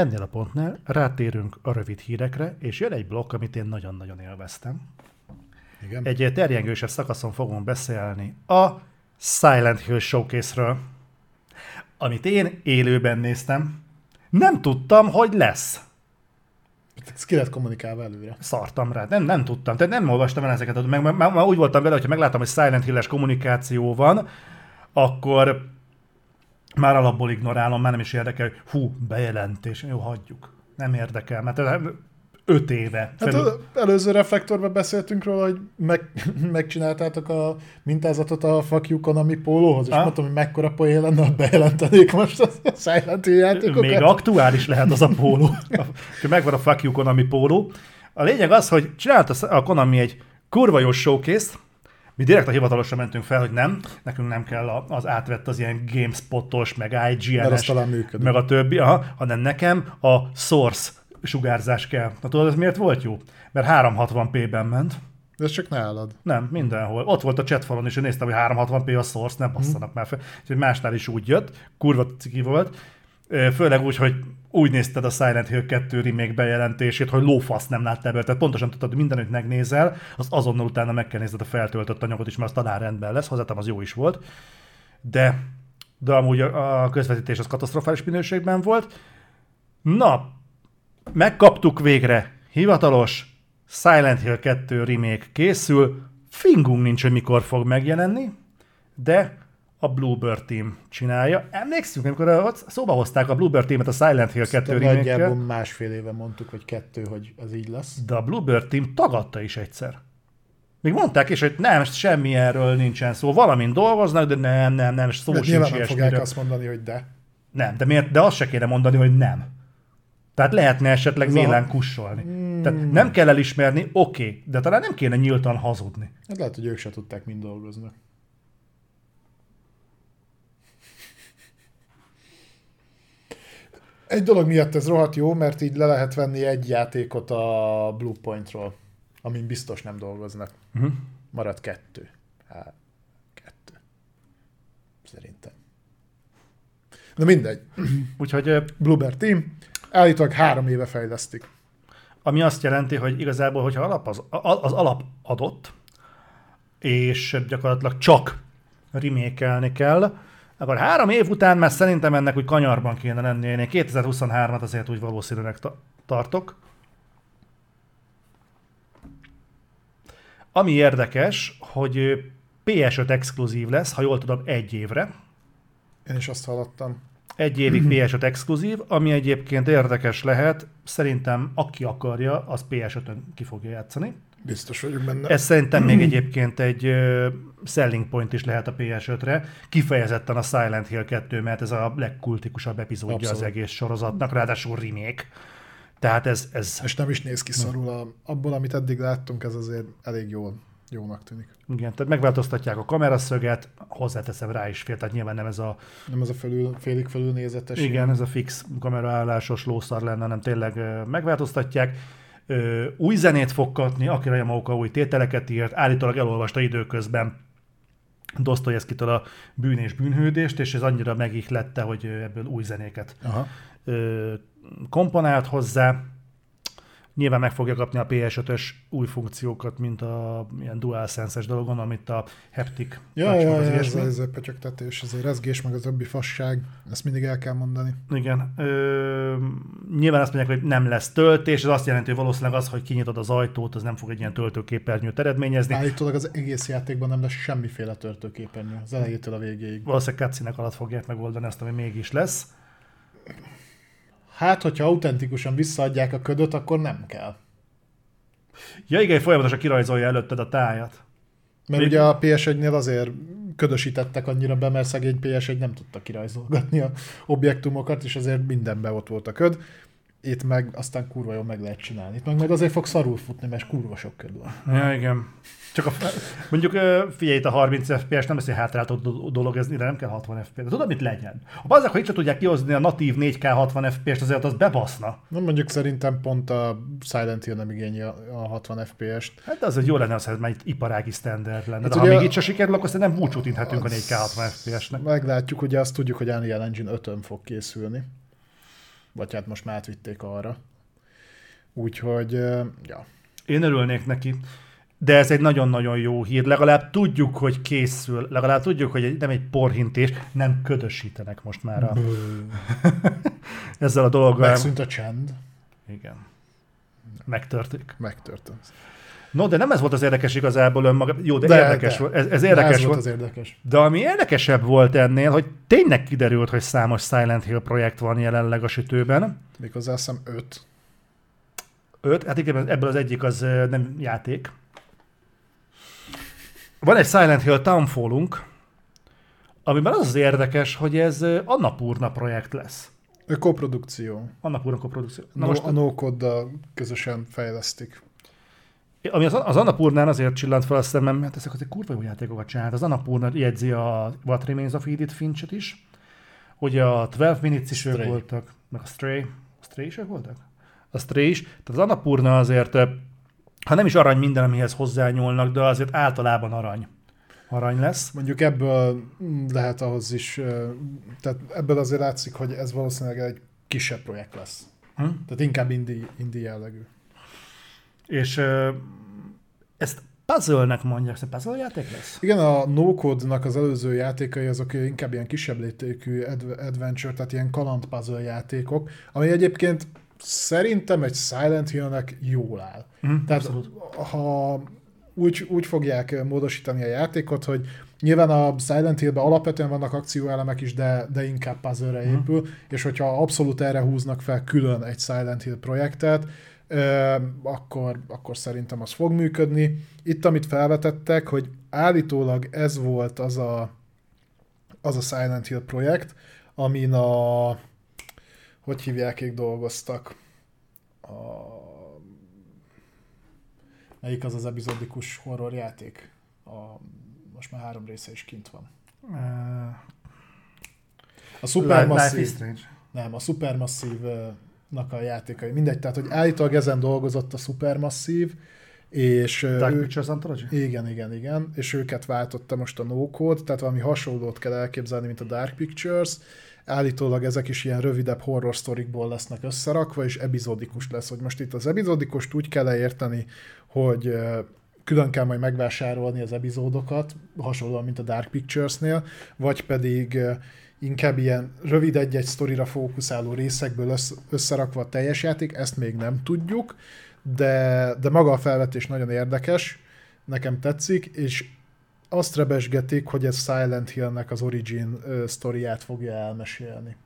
ennél a pontnál rátérünk a rövid hírekre, és jön egy blokk, amit én nagyon-nagyon élveztem. Igen. Egy terjengősebb szakaszon fogunk beszélni a Silent Hill Showcase-ről, amit én élőben néztem. Nem tudtam, hogy lesz. Ez ki lett kommunikálva előre. Szartam rá. Nem, nem tudtam. Tehát nem olvastam el ezeket. Meg, meg, meg úgy voltam vele, hogyha meglátom, hogy Silent Hill-es kommunikáció van, akkor már alapból ignorálom, már nem is érdekel, hogy hú, bejelentés, jó, hagyjuk. Nem érdekel, mert öt éve. Hát Felül... az előző reflektorban beszéltünk róla, hogy meg, megcsináltátok a mintázatot a Fuck You Konami pólóhoz, és Ha? mondtam, hogy mekkora poén lenne, ha bejelentenék most a Silent Hill játékokat. Még aktuális lehet az a póló. Megvan a Fuck You Konami póló. A lényeg az, hogy csinálta a Konami egy kurva jó showcase mi direkt a hivatalosra mentünk fel, hogy nem, nekünk nem kell az átvett az ilyen GameSpotos, meg IGN-es, meg a többi, aha, hanem nekem a Source sugárzás kell. Na tudod, ez miért volt jó? Mert 360p-ben ment. De ez csak nálad. Nem, mindenhol. Ott volt a chatfalon is, én néztem, hogy 360p a source, nem basszanak már fel. Úgyhogy másnál is úgy jött, kurva ciki volt. Főleg úgy, hogy úgy nézted a Silent Hill 2 remake bejelentését, hogy lófasz nem láttál belőle. Tehát pontosan tudtad, hogy mindenüt megnézel, az azonnal utána meg kell nézned a feltöltött anyagot is, mert az talán rendben lesz, hozzátem az jó is volt. De, de amúgy a a közvetítés az katasztrofális minőségben volt. Na, megkaptuk végre. Hivatalos Silent Hill 2 remake készül. Fingunk nincs, hogy mikor fog megjelenni, de a Bluebird Team csinálja. Emlékszünk, amikor ott szóba hozták a Bluebird Teamet a Silent Hill 2 De nagyjából remake másfél éve mondtuk, vagy kettő, hogy ez így lesz. de a Bluebird Team tagadta is egyszer. Még mondták is, hogy nem, semmi erről nincsen szó. Valamin dolgoznak, de nem, nem, nem, szó De sincs nem fogják ilyesmiről. azt mondani, hogy de. Nem, de, miért, de azt se kéne mondani, hogy nem. Tehát lehetne esetleg Ez a- mélán kussolni. Hmm. Tehát nem kell elismerni, oké, okay, de talán nem kéne nyíltan hazudni. Hát lehet, hogy ők se tudták mind dolgozni. Egy dolog miatt ez rohadt jó, mert így le lehet venni egy játékot a Bluepointról, amin biztos nem dolgoznak. Uh-huh. Marad kettő. Hát, kettő. Szerintem. Na mindegy. Úgyhogy Bluebird Team állítólag három éve fejlesztik. ami azt jelenti, hogy igazából, hogyha alap az, az alap adott, és gyakorlatilag csak remékelni kell, akkor három év után már szerintem ennek úgy kanyarban kéne lenni. Én 2023-at azért úgy valószínűleg ta- tartok. Ami érdekes, hogy ö, PS5 exkluzív lesz, ha jól tudom, egy évre. Én is azt hallottam. Egy évig PS5 exkluzív, ami egyébként érdekes lehet. Szerintem aki akarja, az PS5-ön ki fogja játszani. Biztos vagyok benne. Ez szerintem még egyébként egy selling point is lehet a PS5-re. Kifejezetten a Silent Hill 2, mert ez a legkultikusabb epizódja Abszolút. az egész sorozatnak, ráadásul remake. Tehát ez, ez És nem is néz ki szarul. A, abból, amit eddig láttunk, ez azért elég jól, jónak tűnik. igen, tehát megváltoztatják a kameraszöget, hozzáteszem rá is fél, tehát nyilván nem ez a Nem ez a felül, félig felül nézetes. Igen, ez a fix kameraállásos lószar lenne, hanem tényleg megváltoztatják. Ö, új zenét fog kapni, Akira Yamaoka új tételeket írt, állítólag elolvasta időközben Dostoyevskitől a bűn és bűnhődést, és ez annyira megihlette, hogy ebből új zenéket Aha. ö, komponált hozzá. Nyilván meg fogja kapni a PS5-ös új funkciókat, mint a ilyen DualSense-es dologon, amit a haptic Ja, ja, az ja ez, ez a pötyögtetés, ez a rezgés, meg az többi fasság. Ezt mindig el kell mondani. Igen. Ö, nyilván azt mondják, hogy nem lesz töltés, ez azt jelenti, hogy valószínűleg az, hogy kinyitod az ajtót, az nem fog egy ilyen töltőképernyőt eredményezni. Állítólag az egész játékban nem lesz semmiféle töltőképernyő, az elejétől a végéig. Valószínűleg cutscene alatt fogják megoldani azt, ami mégis lesz. Hát, hogyha autentikusan visszaadják a ködöt, akkor nem kell. Ja igen, folyamatosan kirajzolja előtted a tájat. Mert Még- ugye a PS1-nél azért ködösítettek annyira be, mert szegény PS1 nem tudta kirajzolgatni a objektumokat, és azért mindenben ott volt a köd. Itt meg aztán kurva jól meg lehet csinálni. Itt meg majd azért fog szarul futni, mert kurva sok köd van. Ja, igen. Csak a, mondjuk figyelj, itt a 30 FPS nem lesz do- dolog, ez ide nem kell 60 FPS. De tudod, mit legyen? Ha bazzak, hogy itt se tudják kihozni a natív 4K 60 FPS-t, azért az bebaszna. Na mondjuk szerintem pont a Silent Hill nem igényli a a 60 FPS-t. Hát az egy jó lenne, az, ha már egy iparági standard lenne. Hát De ha még a- itt se sikerül, akkor szerintem búcsút inthetünk a 4K 60 FPS-nek. Meglátjuk, ugye azt tudjuk, hogy Unreal Engine 5-ön fog készülni. Vagy hát most már átvitték arra. Úgyhogy, ja. Én örülnék neki. De ez egy nagyon-nagyon jó hír. Legalább tudjuk, hogy készül. Legalább tudjuk, hogy nem egy porhintés, nem ködösítenek most már a, ezzel a dologgal. Megszűnt a csend. Igen. Megtörték. Megtörtént. No, de nem ez volt az érdekes igazából önmaga. Jó, de, De, érdekes de. volt. Ez, ez De érdekes ez volt. az érdekes. De ami érdekesebb volt ennél, hogy tényleg kiderült, hogy számos Silent Hill projekt van jelenleg a sütőben. Méghozzá azt hiszem öt. Öt, hát igen, ebből az egyik az nem játék. Van egy Silent Hill Townfallunk, amiben az az érdekes, hogy ez Annapurna projekt lesz. Koprodukció. Annapurna koprodukció. Na No, most, a no közösen fejlesztik. Ami az, az Annapurnán azért csillant fel a szemem, mert ezek azért kurva jó játékokat csinált. Az Annapurna jegyzi a What Remains of Edith Finch-et is, ugye a 12 Minutes is ők voltak, meg a Stray. Stray is ők voltak? A Stray is. Tehát az Annapurna azért, ö, ha nem is arany minden, amihez hozzányúlnak, de azért általában arany. Arany lesz. Mondjuk ebből mm, lehet ahhoz is, ö, tehát ebből azért látszik, hogy ez valószínűleg egy kisebb projekt lesz. Hm? Tehát inkább indie, indie jellegű. És ö, ezt puzzle-nek mondják, ez puzzle játék lesz? Igen, a no nak az előző játékai azok inkább ilyen kisebb léptékű adv- adventure, tehát ilyen kaland puzzle játékok, ami egyébként szerintem egy Silent Hill-nek jól áll. Mhm, Tehát abszolút. ha úgy, úgy fogják módosítani a játékot, hogy nyilván a Silent Hill-ben alapvetően vannak akcióelemek is, de, de inkább puzzle Mhm. épül, és hogyha abszolút erre húznak fel külön egy Silent Hill projektet, akkor, akkor szerintem az fog működni. Itt, amit felvetettek, hogy állítólag ez volt az a, az a Silent Hill projekt, amin a hogy hívják, ők dolgoztak? A... Melyik az az epizódikus horror játék? A... Most már három része is kint van. A Supermassive... Nem, a Supermassive-nak a játékai. Mindegy, tehát hogy állítólag ezen dolgozott a Supermassive, és Dark ő- Pictures Anthology? igen, igen, igen, és őket váltotta most a no code, tehát valami hasonlót kell elképzelni, mint a Dark Pictures. Állítólag ezek is ilyen rövidebb horror sztorikból lesznek összerakva, és epizódikus lesz. Hogy most itt az epizódikust úgy kell érteni, hogy külön kell majd megvásárolni az epizódokat, hasonlóan, mint a Dark Pictures-nél, vagy pedig inkább ilyen rövid egy-egy sztorira fókuszáló részekből össz, összerakva a teljes játék, ezt még nem tudjuk, de, de maga a felvetés nagyon érdekes, nekem tetszik, és azt rebesgetik, hogy ez Silent Hill-nek az origin sztoriát fogja elmesélni.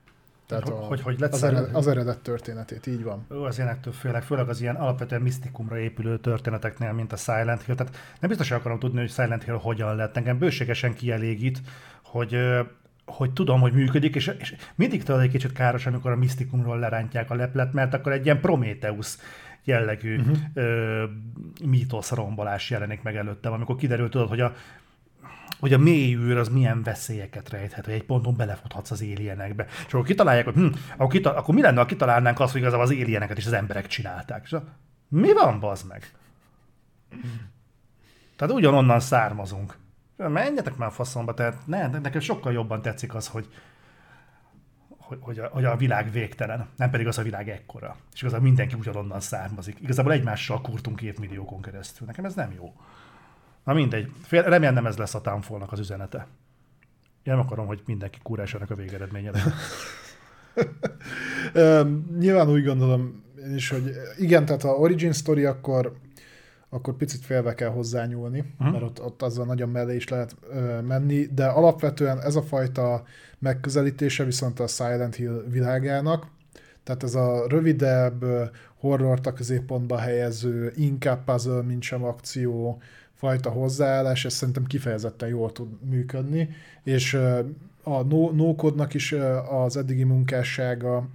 Tehát a, Hogy- hogy lett az, eredet, az eredet történetét, így van. Ó, az ilyenektől félek, főleg az ilyen alapvetően misztikumra épülő történeteknél, mint a Silent Hill. Tehát nem biztos, hogy akarom tudni, hogy Silent Hill hogyan lett. Engem bőségesen kielégít, hogy, hogy tudom, hogy működik, és, és mindig tudod egy kicsit káros, amikor a misztikumról lerántják a leplet, mert akkor egy ilyen Prometheus jellegű uh-huh. ö, mítosz rombolás jelenik meg előttem, amikor kiderült, tudod, hogy a, hogy a mély űr az milyen veszélyeket rejthet, hogy egy ponton belefuthatsz az alienekbe. És akkor kitalálják, hogy hm, akkor, kital- akkor mi lenne, ha kitalálnánk azt, hogy igazából az alieneket is az emberek csinálták. És a- mi van, bazd meg? Tehát ugyanonnan származunk. Menjetek már a faszomba, tehát ne, nekem sokkal jobban tetszik az, hogy, hogy, hogy, a, hogy a világ végtelen, nem pedig az a világ ekkora. És igazából mindenki ugyanonnan származik. Igazából egymással kurtunk évmilliókon keresztül. Nekem ez nem jó. Na mindegy. Fél, remélem nem ez lesz a Townfall-nak az üzenete. Én nem akarom, hogy mindenki kúrásának a végeredménye nyilván úgy gondolom én is, hogy igen, tehát ha origin story, akkor akkor picit félve kell hozzányúlni, Mhm. mert ott, ott azzal nagyon mellé is lehet ö, menni, de alapvetően ez a fajta megközelítése viszont a Silent Hill világának, tehát ez a rövidebb, horrort a középpontba helyező, inkább puzzle, mint sem akció fajta hozzáállás, ez szerintem kifejezetten jól tud működni, és a no, no is az eddigi munkássága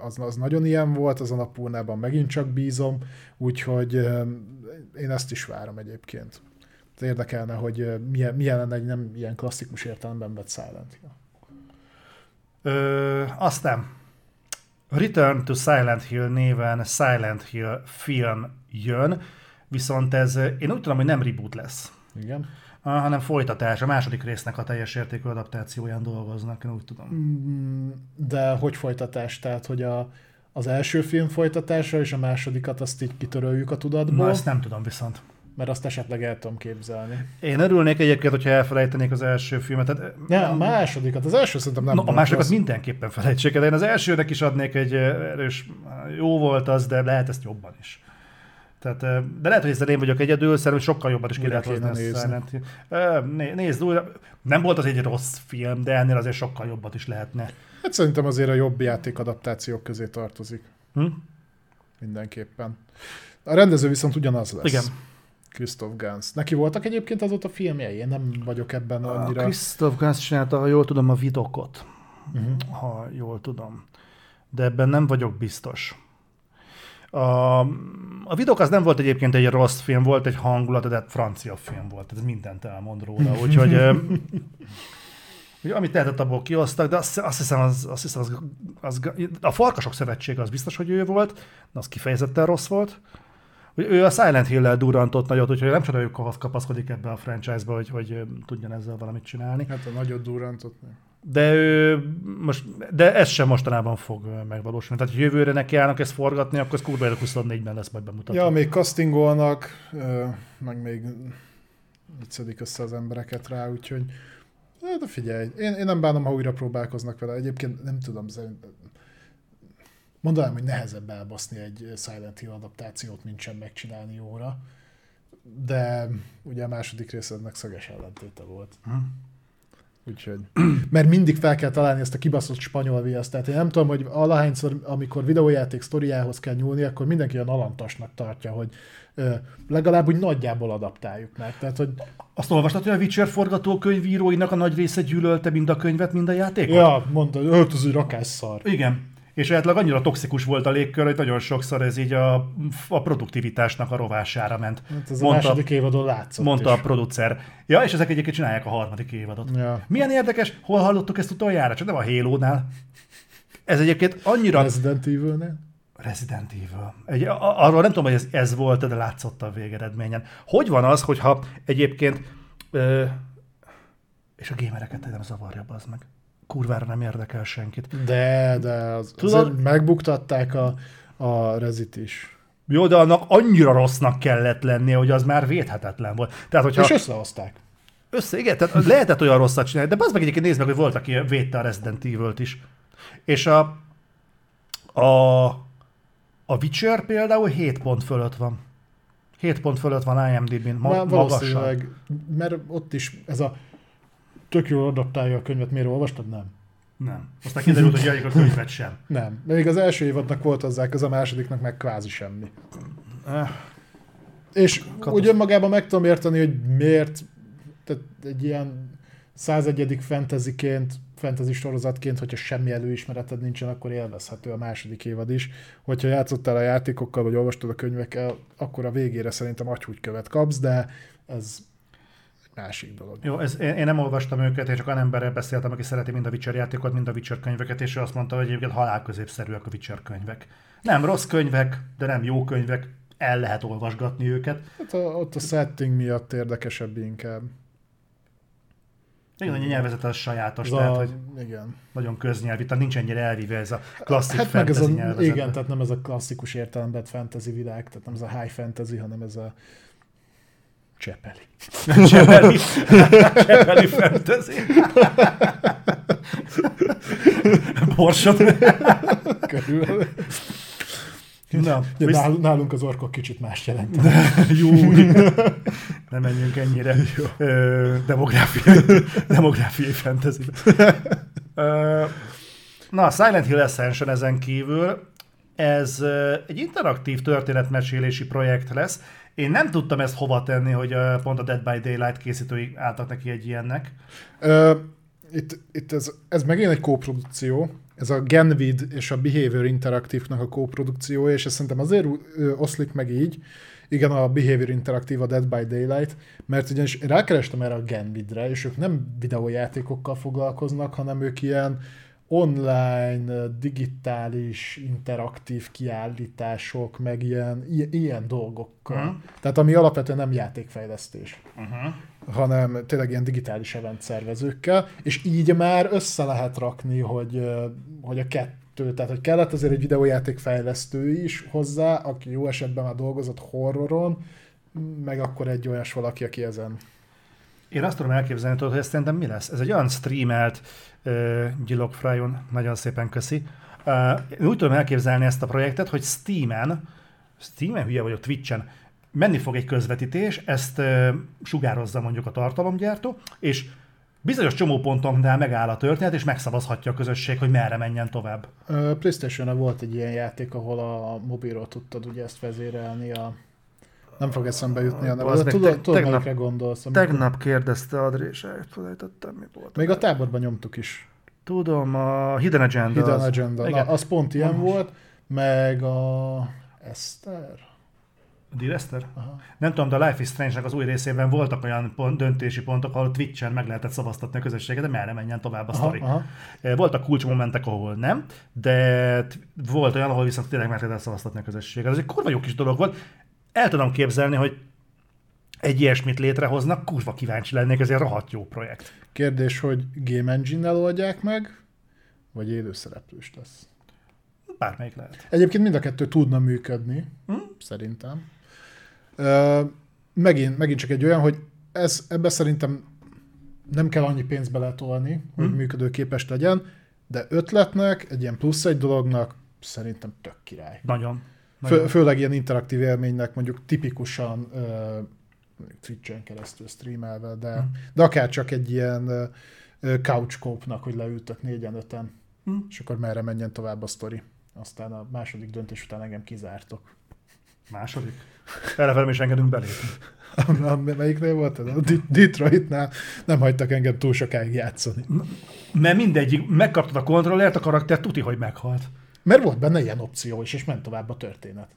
az, az nagyon ilyen volt, az a napúrnában megint csak bízom, úgyhogy én ezt is várom egyébként. Érdekelne, hogy milyen, milyen lenne egy nem ilyen klasszikus értelemben vett Silent Hill. Ö, aztán Return to Silent Hill néven Silent Hill film jön, viszont ez, én úgy tudom, hogy nem reboot lesz. Igen. Hanem folytatás, a második résznek a teljes értékű adaptációján dolgoznak, én úgy tudom. Mm, De hogy folytatás? Tehát, hogy a, az első film folytatása és a másodikat azt így kitöröljük a tudatból, Na, ezt nem tudom viszont. mert azt esetleg el tudom képzelni. Én örülnék egyébként, hogyha elfelejtenék az első filmet. Tehát, Ja, a másodikat, az első szerintem nem No, a másodikat rossz. mindenképpen felejtsék el. Én az elsőnek is adnék egy erős, jó volt az, de lehet ezt jobban is. Tehát, eh, de lehet, hogy ezzel én vagyok egyedül, szerintem sokkal jobban is ki lehet hozni a né- Nézd újra. Nem volt az egy rossz film, de ennél azért sokkal jobbat is lehetne. Hát szerintem azért a jobb játékadaptációk közé tartozik. Hm? Mindenképpen. A rendező viszont ugyanaz lesz. Igen. Christoph Gans. Neki voltak egyébként azóta filmjei? Én nem vagyok ebben A annyira... Christoph Gans csinálta, ha jól tudom, a vidokot. Uh-huh. ha jól tudom. De ebben nem vagyok biztos. A, a vidok az nem volt egyébként egy rossz film, volt egy hangulat, de francia film volt, ez mindent elmond róla, úgyhogy ugye, amit lehetett abból kiosztak, de azt, azt hiszem, az, azt hiszem az, az, a Farkasok Szövetsége az biztos, hogy ő volt, de az kifejezetten rossz volt. Ugye Ő a Silent Hill-lel durrantott nagyot, úgyhogy nem csodáljuk, hogy kapaszkodik ebbe a franchise-ba, hogy, hogy tudjon ezzel valamit csinálni. Hát a nagyot durrantott. De ő most, de ez sem mostanában fog megvalósulni. Tehát, hogy jövőre neki állnak ezt forgatni, akkor ez kurva 24-ben lesz majd bemutatva. Ja, még castingolnak, meg még viccedik össze az embereket rá, úgyhogy de figyelj, én, én nem bánom, ha újra próbálkoznak vele. Egyébként nem tudom, mondanám, hogy nehezebb elbaszni egy Silent Hill adaptációt, mint sem megcsinálni jóra. De ugye a második rész ennek szöges ellentéte volt. Hm. Úgyhogy, mert mindig fel kell találni ezt a kibaszott spanyol viaszt. Tehát én nem tudom, hogy alahányszor, amikor videójáték sztoriához kell nyúlni, akkor mindenki olyan alantasnak tartja, hogy ö, legalább úgy nagyjából adaptáljuk meg. Tehát, hogy Azt olvastad, hogy a Witcher forgatókönyvíróinak a nagy része gyűlölte mind a könyvet, mind a játékot? ja, mondta, hogy "Öt, ez egy rakás szar. Igen. És esetleg annyira toxikus volt a légkör, hogy nagyon sokszor ez így a, a produktivitásnak a rovására ment. Hát ez a mondta, második évadon látszott mondta a is. producer. Ja, és ezek egyébként csinálják a harmadik évadot. Ja. Milyen érdekes, hol hallottuk ezt utoljára? Csak nem a Halo-nál. Ez egyébként annyira... Resident Evil-nél? Resident Evil. Egy, a- arról nem tudom, hogy ez, ez volt, de látszott a végeredményen. Hogy van az, hogyha egyébként... Ö, és a gémereket nem zavarja, az meg. Kurvára nem érdekel senkit. De, de az, Tudod- megbuktatták a, a Rezit is. Jó, de annak annyira rossznak kellett lennie, hogy az már védhetetlen volt. Tehát, hogyha És összehozták. össze, igen, tehát lehetett olyan rosszat csinálni, de az meg egyébként nézd meg, hogy volt, aki védte a Resident Evil-t is. És a, a, a Witcher például 7 pont fölött van. 7 pont fölött van IMDb-n, ma, magasan. mert ott is ez a tök jól adaptálja a könyvet, miért olvastad? Nem. Nem. Aztán kiderült, hogy a könyvet sem. Nem. Még az első évadnak volt hozzá, az a másodiknak meg kvázi semmi. Eh, És Katasztrófa. úgy önmagában meg tudom érteni, hogy miért tehát egy ilyen 101. fantasyként, fantasy sorozatként, hogyha semmi előismereted nincsen, akkor élvezhető a második évad is. Hogyha játszottál a játékokkal, vagy olvastad a könyvekkel, akkor a végére szerintem agyhúgy követ kapsz, de ez másik dolog. Jó, ez, én, én nem olvastam őket, én csak olyan emberrel beszéltem, aki szereti mind a Witcher játékot, mind a Witcher könyveket, és ő azt mondta, hogy egyébként halálközépszerűek a Witcher könyvek. Nem rossz könyvek, de nem jó könyvek, el lehet olvasgatni őket. Hát a, ott a setting miatt érdekesebb inkább. Igen, a nyelvezet az sajátos, Az tehát, a, hogy igen. nagyon köznyelvi, tehát nincs ennyire elvíve ez a klasszik Hát meg ez a, nyelvezet. igen, tehát nem ez a klasszikus értelemben fantasy világ, tehát nem ez a high fantasy, hanem ez a csepeli. Csepeli, Csepeli fantasy. Borsod. Körül. Na, Ja, visz... nál- nálunk az orkok kicsit más jelent. Jó, nem menjünk ennyire ö, demográfiai, demográfiai fantasy ö, Na, Silent Hill Ascension ezen kívül, ez egy interaktív történetmesélési projekt lesz. Én nem tudtam ezt hova tenni, hogy pont a Dead by Daylight készítői álltak neki egy ilyennek. Ö, itt, itt ez, ez megint egy kóprodukció, ez a Genvid és a Behavior Interactive-nak a kóprodukciója, és ez szerintem azért oszlik meg így, igen, a Behavior Interactive, a Dead by Daylight, mert ugyanis rákerestem erre a Genvidre, és ők nem videójátékokkal foglalkoznak, hanem ők ilyen online, digitális, interaktív kiállítások, meg ilyen, ilyen, dolgokkal. Mhm. Tehát ami alapvetően nem játékfejlesztés Uh-huh. hanem tényleg ilyen digitális event szervezőkkel, és így már össze lehet rakni, hogy, hogy a kettő, tehát hogy kellett azért egy videójáték fejlesztő is hozzá, aki jó esetben már dolgozott horroron, meg akkor egy olyas valaki, aki ezen. Én azt tudom elképzelni, tudod, hogy ez szerintem mi lesz? Ez egy olyan streamelt Gyilog Fryon, nagyon szépen köszi. Én úgy tudom elképzelni ezt a projektet, hogy Steamen, Steamen hülye vagyok, Twitchen, menni fog egy közvetítés, ezt sugározza mondjuk a tartalomgyártó, és bizonyos csomópontoknál megáll a történet, és megszavazhatja a közösség, hogy merre menjen tovább. Playstation volt egy ilyen játék, ahol a mobilról tudtad ugye ezt vezérelni a nem fog eszembe jutni a neve, de tudod, te- tudod tegnap- melyikre gondolsz. amikor- Tegnap kérdezte Adri, és elfelejtettem, mi volt. Még a táborban nyomtuk is. Tudom, a Hidden Agenda. Hidden az. Agenda. Na, Igen. az pont ilyen Most. volt, meg a Eszter. Direster? Aha. Nem tudom, de a Life is Strange-nek az új részében voltak olyan pont, döntési pontok, ahol Twitch-en meg lehetett szavaztatni a közösséget, de merre menjen tovább a Aha, sztori. aha. Eh, Voltak kulcsmomentek, ahol nem, de volt olyan, ahol viszont tényleg meg lehetett szavaztatni a közösséget. Ez egy kurva jó kis dolog volt. El tudom képzelni, hogy egy ilyesmit létrehoznak, kurva kíváncsi lennék, ez egy rohadt jó projekt. Kérdés, hogy Game Engine-nel oldják meg, vagy élőszereplős lesz. Bármelyik lehet. Egyébként mind a kettő tudna működni, Hm? szerintem. Ö, megint, megint csak egy olyan, hogy ez, ebbe szerintem nem kell annyi pénzt beletolni, hogy Hm? működőképes legyen, de ötletnek, egy ilyen plusz egy dolognak szerintem tök király. Nagyon. Fő, főleg ilyen interaktív élménynek mondjuk tipikusan Twitch-en keresztül streamelve, de, Hm. de akár csak egy ilyen couch cope-nak, hogy leültök négyen, öten, Hm. és akkor merre menjen tovább a sztori. Aztán a második döntés után engem kizártok. Második. Eleve is engedünk belépni. Melyiknél volt ez? A Detroitnál nem hagytak engem túl sokáig játszani. Mert mindegyik, megkaptad a kontrollert, a karakter tuti, hogy meghalt. Mert volt benne ilyen opció is, és ment tovább a történet.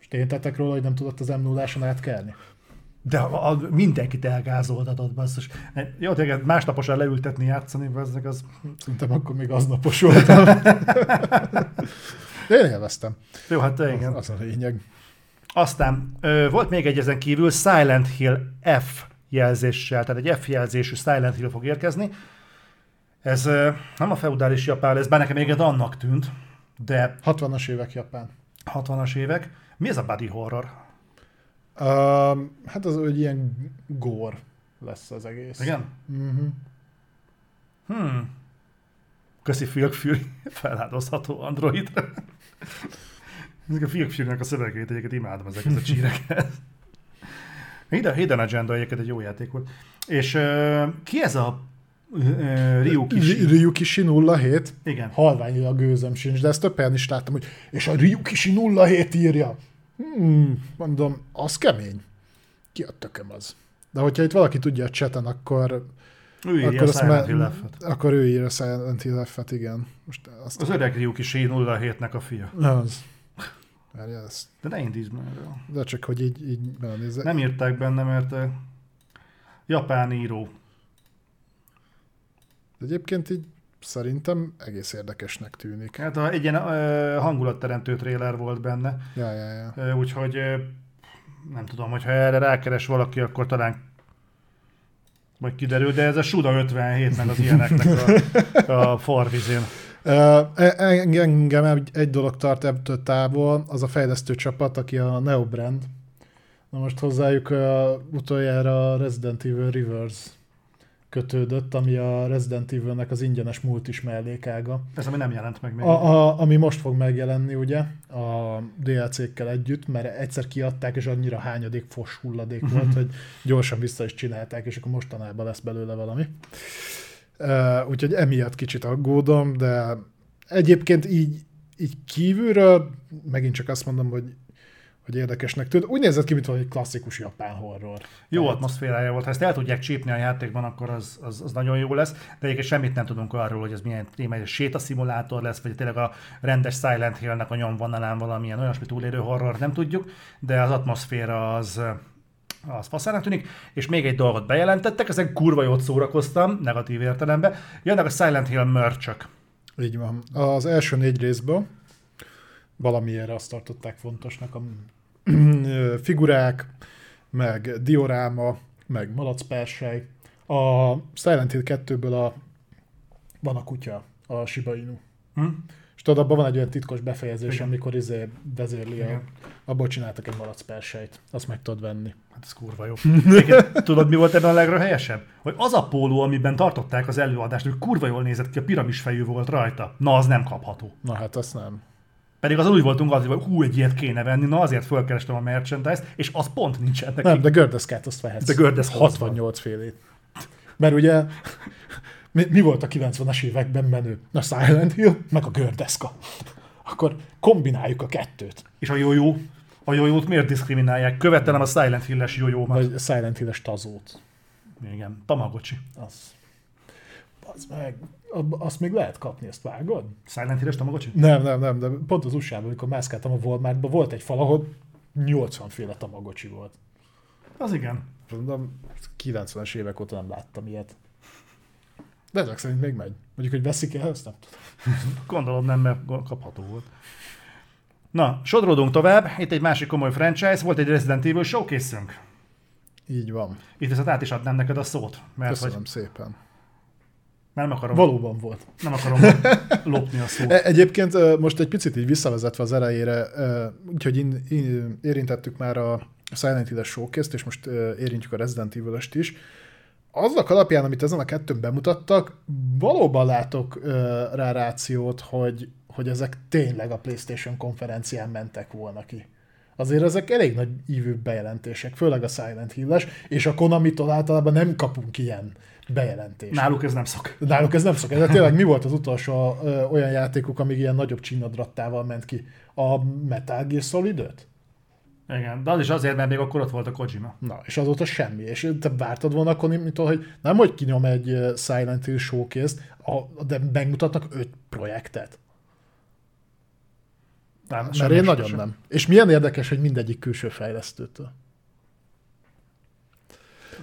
És tétettek róla, hogy nem tudott az m 0 átkelni. De a, a, mindenkit elgázoltatod, basszus. Jó, tényleg másnaposan leültetni játszani, ezek az... Szerintem akkor még aznapos voltam. Én élveztem. Jó, hát igen. Az a lényeg. Aztán ö, volt még egy ezen kívül Silent Hill F jelzéssel, tehát egy F jelzésű Silent Hill fog érkezni. Ez ö, nem a feudális japán lesz, bár nekem még ez annak tűnt, de 60-as évek Japán. 60-as évek. Mi ez a body horror? Uh, hát az egy ilyen gór lesz az egész. Igen? Uh-huh. Hmm. Köszi Fury, feláldozható Androidra. Ezek a Fury-nek a szövegét egyébként imádom ezeket a csíreket. Hidden, Hidden Agenda egyébként egy jó játék volt. És uh, ki ez a uh, Ryu Kishi? Ryukishi 07. Igen. Halvány a gőzöm sincs, de ezt több helyen is láttam, hogy és a Ryukishi 07 írja. Hmm, mondom, az kemény. Ki a tököm az? De hogyha itt valaki tudja a chaten, akkor, Ő írja akkor, a Silent Hill F-et. akkor ő írja a Silent Hill F-et, igen. Most azt Az öreg Ryu Kishi 07-nek a fia. az. Várjál ezt. De ne indítsd már erről. De csak, hogy így, így belenézek. Nem írták benne, mert japán író. De egyébként így szerintem egész érdekesnek tűnik. Hát egy ilyen uh, hangulatteremtő tréler volt benne. Ja, ja, ja. Ö, Úgyhogy ö, nem tudom, hogyha erre rákeres valaki, akkor talán majd kiderül, de ez a Suda 57 meg az ilyeneknek a, a farvizén. Ö, e- Engem egy, dolog tart ebből távol, az a fejlesztő csapat, aki a Neobrand. Na most hozzájuk uh, utoljára a Resident Evil Reverse kötődött, ami a Resident Evil-nek az ingyenes multis mellékága. Ez ami nem jelent meg még. A, a, ami most fog megjelenni, ugye, a DLC-kkel együtt, mert egyszer kiadták, és annyira hányadék fos hulladék volt, hogy gyorsan vissza is csinálták, és akkor mostanában lesz belőle valami. Uh, úgyhogy emiatt kicsit aggódom, de egyébként így, így kívülről megint csak azt mondom, hogy hogy érdekesnek tűnt. Úgy nézett ki, mint valami klasszikus japán horror. Jó Tehát- atmoszférája volt. Ha ezt el tudják csípni a játékban, akkor az, az, az nagyon jó lesz. De egyébként semmit nem tudunk arról, hogy ez milyen téma, egy sétaszimulátor lesz, vagy tényleg a rendes Silent Hill-nek a nyomvonalán valamilyen olyasmi túlélő horror, nem tudjuk. De az atmoszféra az, az faszának tűnik, és még egy dolgot bejelentettek, ezen kurva jót szórakoztam, negatív értelemben. Jönnek a Silent Hill merch Így van. Az első négy részből valamiért azt tartották fontosnak a figurák, meg dioráma, meg malacpersely. A Silent Hill 2-ből a, van a kutya, a Shiba Inu. Hm? És tudod, abban van egy olyan titkos befejezés, Igen. amikor izé vezérli, a, Igen. abból csináltak egy malacperselyt. Azt meg tudod venni. Hát ez kurva jó. Tudod, mi volt ebben a legröhelyesebb? Hogy az a póló, amiben tartották az előadást, hogy kurva jól nézett ki, a piramis fejű volt rajta. Na, az nem kapható. Na hát azt nem. Pedig azon úgy voltunk azért, hogy hú, egy ilyet kéne venni, na azért fölkerestem a merchandise-t, és az pont nincsen neki. Nem, de gördeszkát azt vehetsz. De gördeszka az 68 félét. Mert ugye mi, mi volt a 90-es években menő? A Silent Hill, meg a gördeszka. Akkor kombináljuk a kettőt. És a jójó, a jójót miért diszkriminálják? Követelem a Silent Hill-es jójómat. Vagy a Silent Hill-es tazót. Igen, Tamagocsi. Az. Az meg, azt még lehet kapni, ezt vágod? Silent Hill-es Tamagocsi? Nem, nem, nem, de pont az USA-ban, amikor mászkáltam a Walmartban, volt egy fal, ahol 80 féle tamagocsi volt. Az igen. Mondom, 90-es évek óta nem láttam ilyet. De ezek szerint még megy. Mondjuk, hogy veszik el, azt nem tudom. Gondolom nem, mert kapható volt. Na, sodródunk tovább. Itt egy másik komoly franchise, volt egy Resident Evil showcase-ünk. Így van. Itt viszont át is adnám neked a szót, mert Köszönöm hogy szépen. Nem akarom, Valóban volt. nem akarom lopni a szót. E- Egyébként most egy picit így visszavezetve az elejére, úgyhogy in, in, érintettük már a Silent Hill-es showcase és most érintjük a Resident evil is. Azok alapján, amit ezen a kettőn bemutattak, valóban látok rá rációt, hogy, hogy ezek tényleg a PlayStation konferencián mentek volna ki. Azért ezek elég nagy ívű bejelentések, főleg a Silent Hill-es, és a Konami-tól általában nem kapunk ilyen bejelentést. Náluk ez nem szok. Náluk ez nem szokott. De tényleg mi volt az utolsó ö, olyan játékuk, amíg ilyen nagyobb csinadrattával ment ki? A Metal Gear solid? Igen, de az is azért, mert még akkor ott volt a Kojima. Na, és azóta semmi. És te vártad volna akkor, mitől, hogy nem, hogy kinyom egy Silent Hill showcase a, de megmutatnak öt projektet. Nem, Mert én sem- nagyon sem. nem. És milyen érdekes, hogy mindegyik külső fejlesztőtől.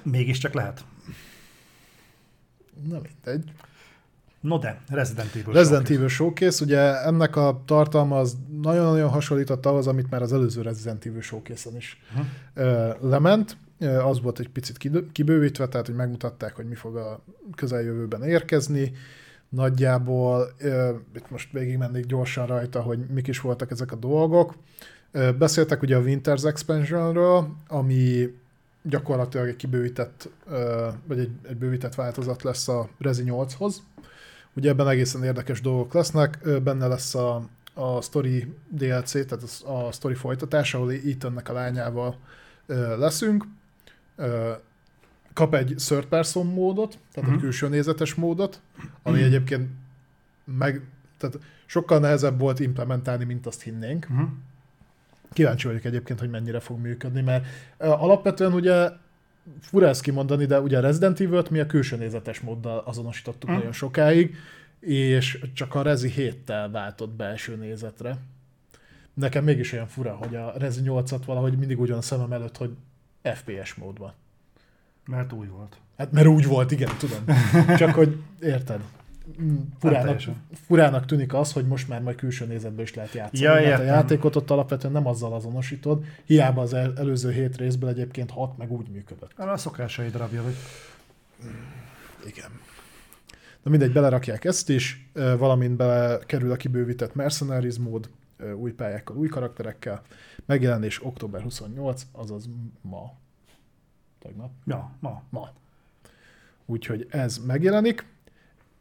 Mégiscsak lehet. Na mindegy. No de, Resident Evil. Resident. Evil Showcase, ugye ennek a tartalma az nagyon-nagyon hasonlított ahhoz, amit már az előző Resident Evil Showcase-en is ö, lement. Az volt egy picit kibővítve, tehát hogy megmutatták, hogy mi fog a közeljövőben érkezni. Nagyjából itt most végig mennék gyorsan rajta, hogy mik is voltak ezek a dolgok. Beszéltek ugye a Winters Expansionről, ami gyakorlatilag egy kibővített, vagy egy, egy bővített változat lesz a Rezi 8-hoz. Ugye ebben egészen érdekes dolgok lesznek, benne lesz a, a story DLC, tehát az- a story folytatás, ahol Ethannek a lányával leszünk. Kap egy third person módot, tehát Mhm. egy külső nézetes módot, ami egyébként meg, tehát sokkal nehezebb volt implementálni, mint azt hinnénk. Mhm. Kíváncsi vagyok egyébként, hogy mennyire fog működni, mert alapvetően ugye fura ezt kimondani, de ugye a Resident Evil-t mi a külső nézetes móddal azonosítottuk Hm. nagyon sokáig, és csak a Rezi 7-tel váltott belső nézetre. Nekem mégis olyan fura, hogy a Rezi 8-at valahogy mindig úgy van a szemem előtt, hogy FPS módban. Mert új volt. Hát mert úgy volt, igen, tudom. Csak hogy érted. Furának, furának tűnik az, hogy most már majd külső nézetből is lehet játszani. Ja, mert a értem. játékot ott alapvetően nem azzal azonosítod, hiába az el, előző hét részből egyébként hat meg úgy működött. Hát A szokásaid rabja vagy. Igen. Na mindegy, belerakják ezt is, valamint belekerül a kibővített Mercenaries mód, új pályákkal, új karakterekkel. Megjelenés október 28, azaz ma. Tegnap. Ja, ma. ma. Úgyhogy ez megjelenik,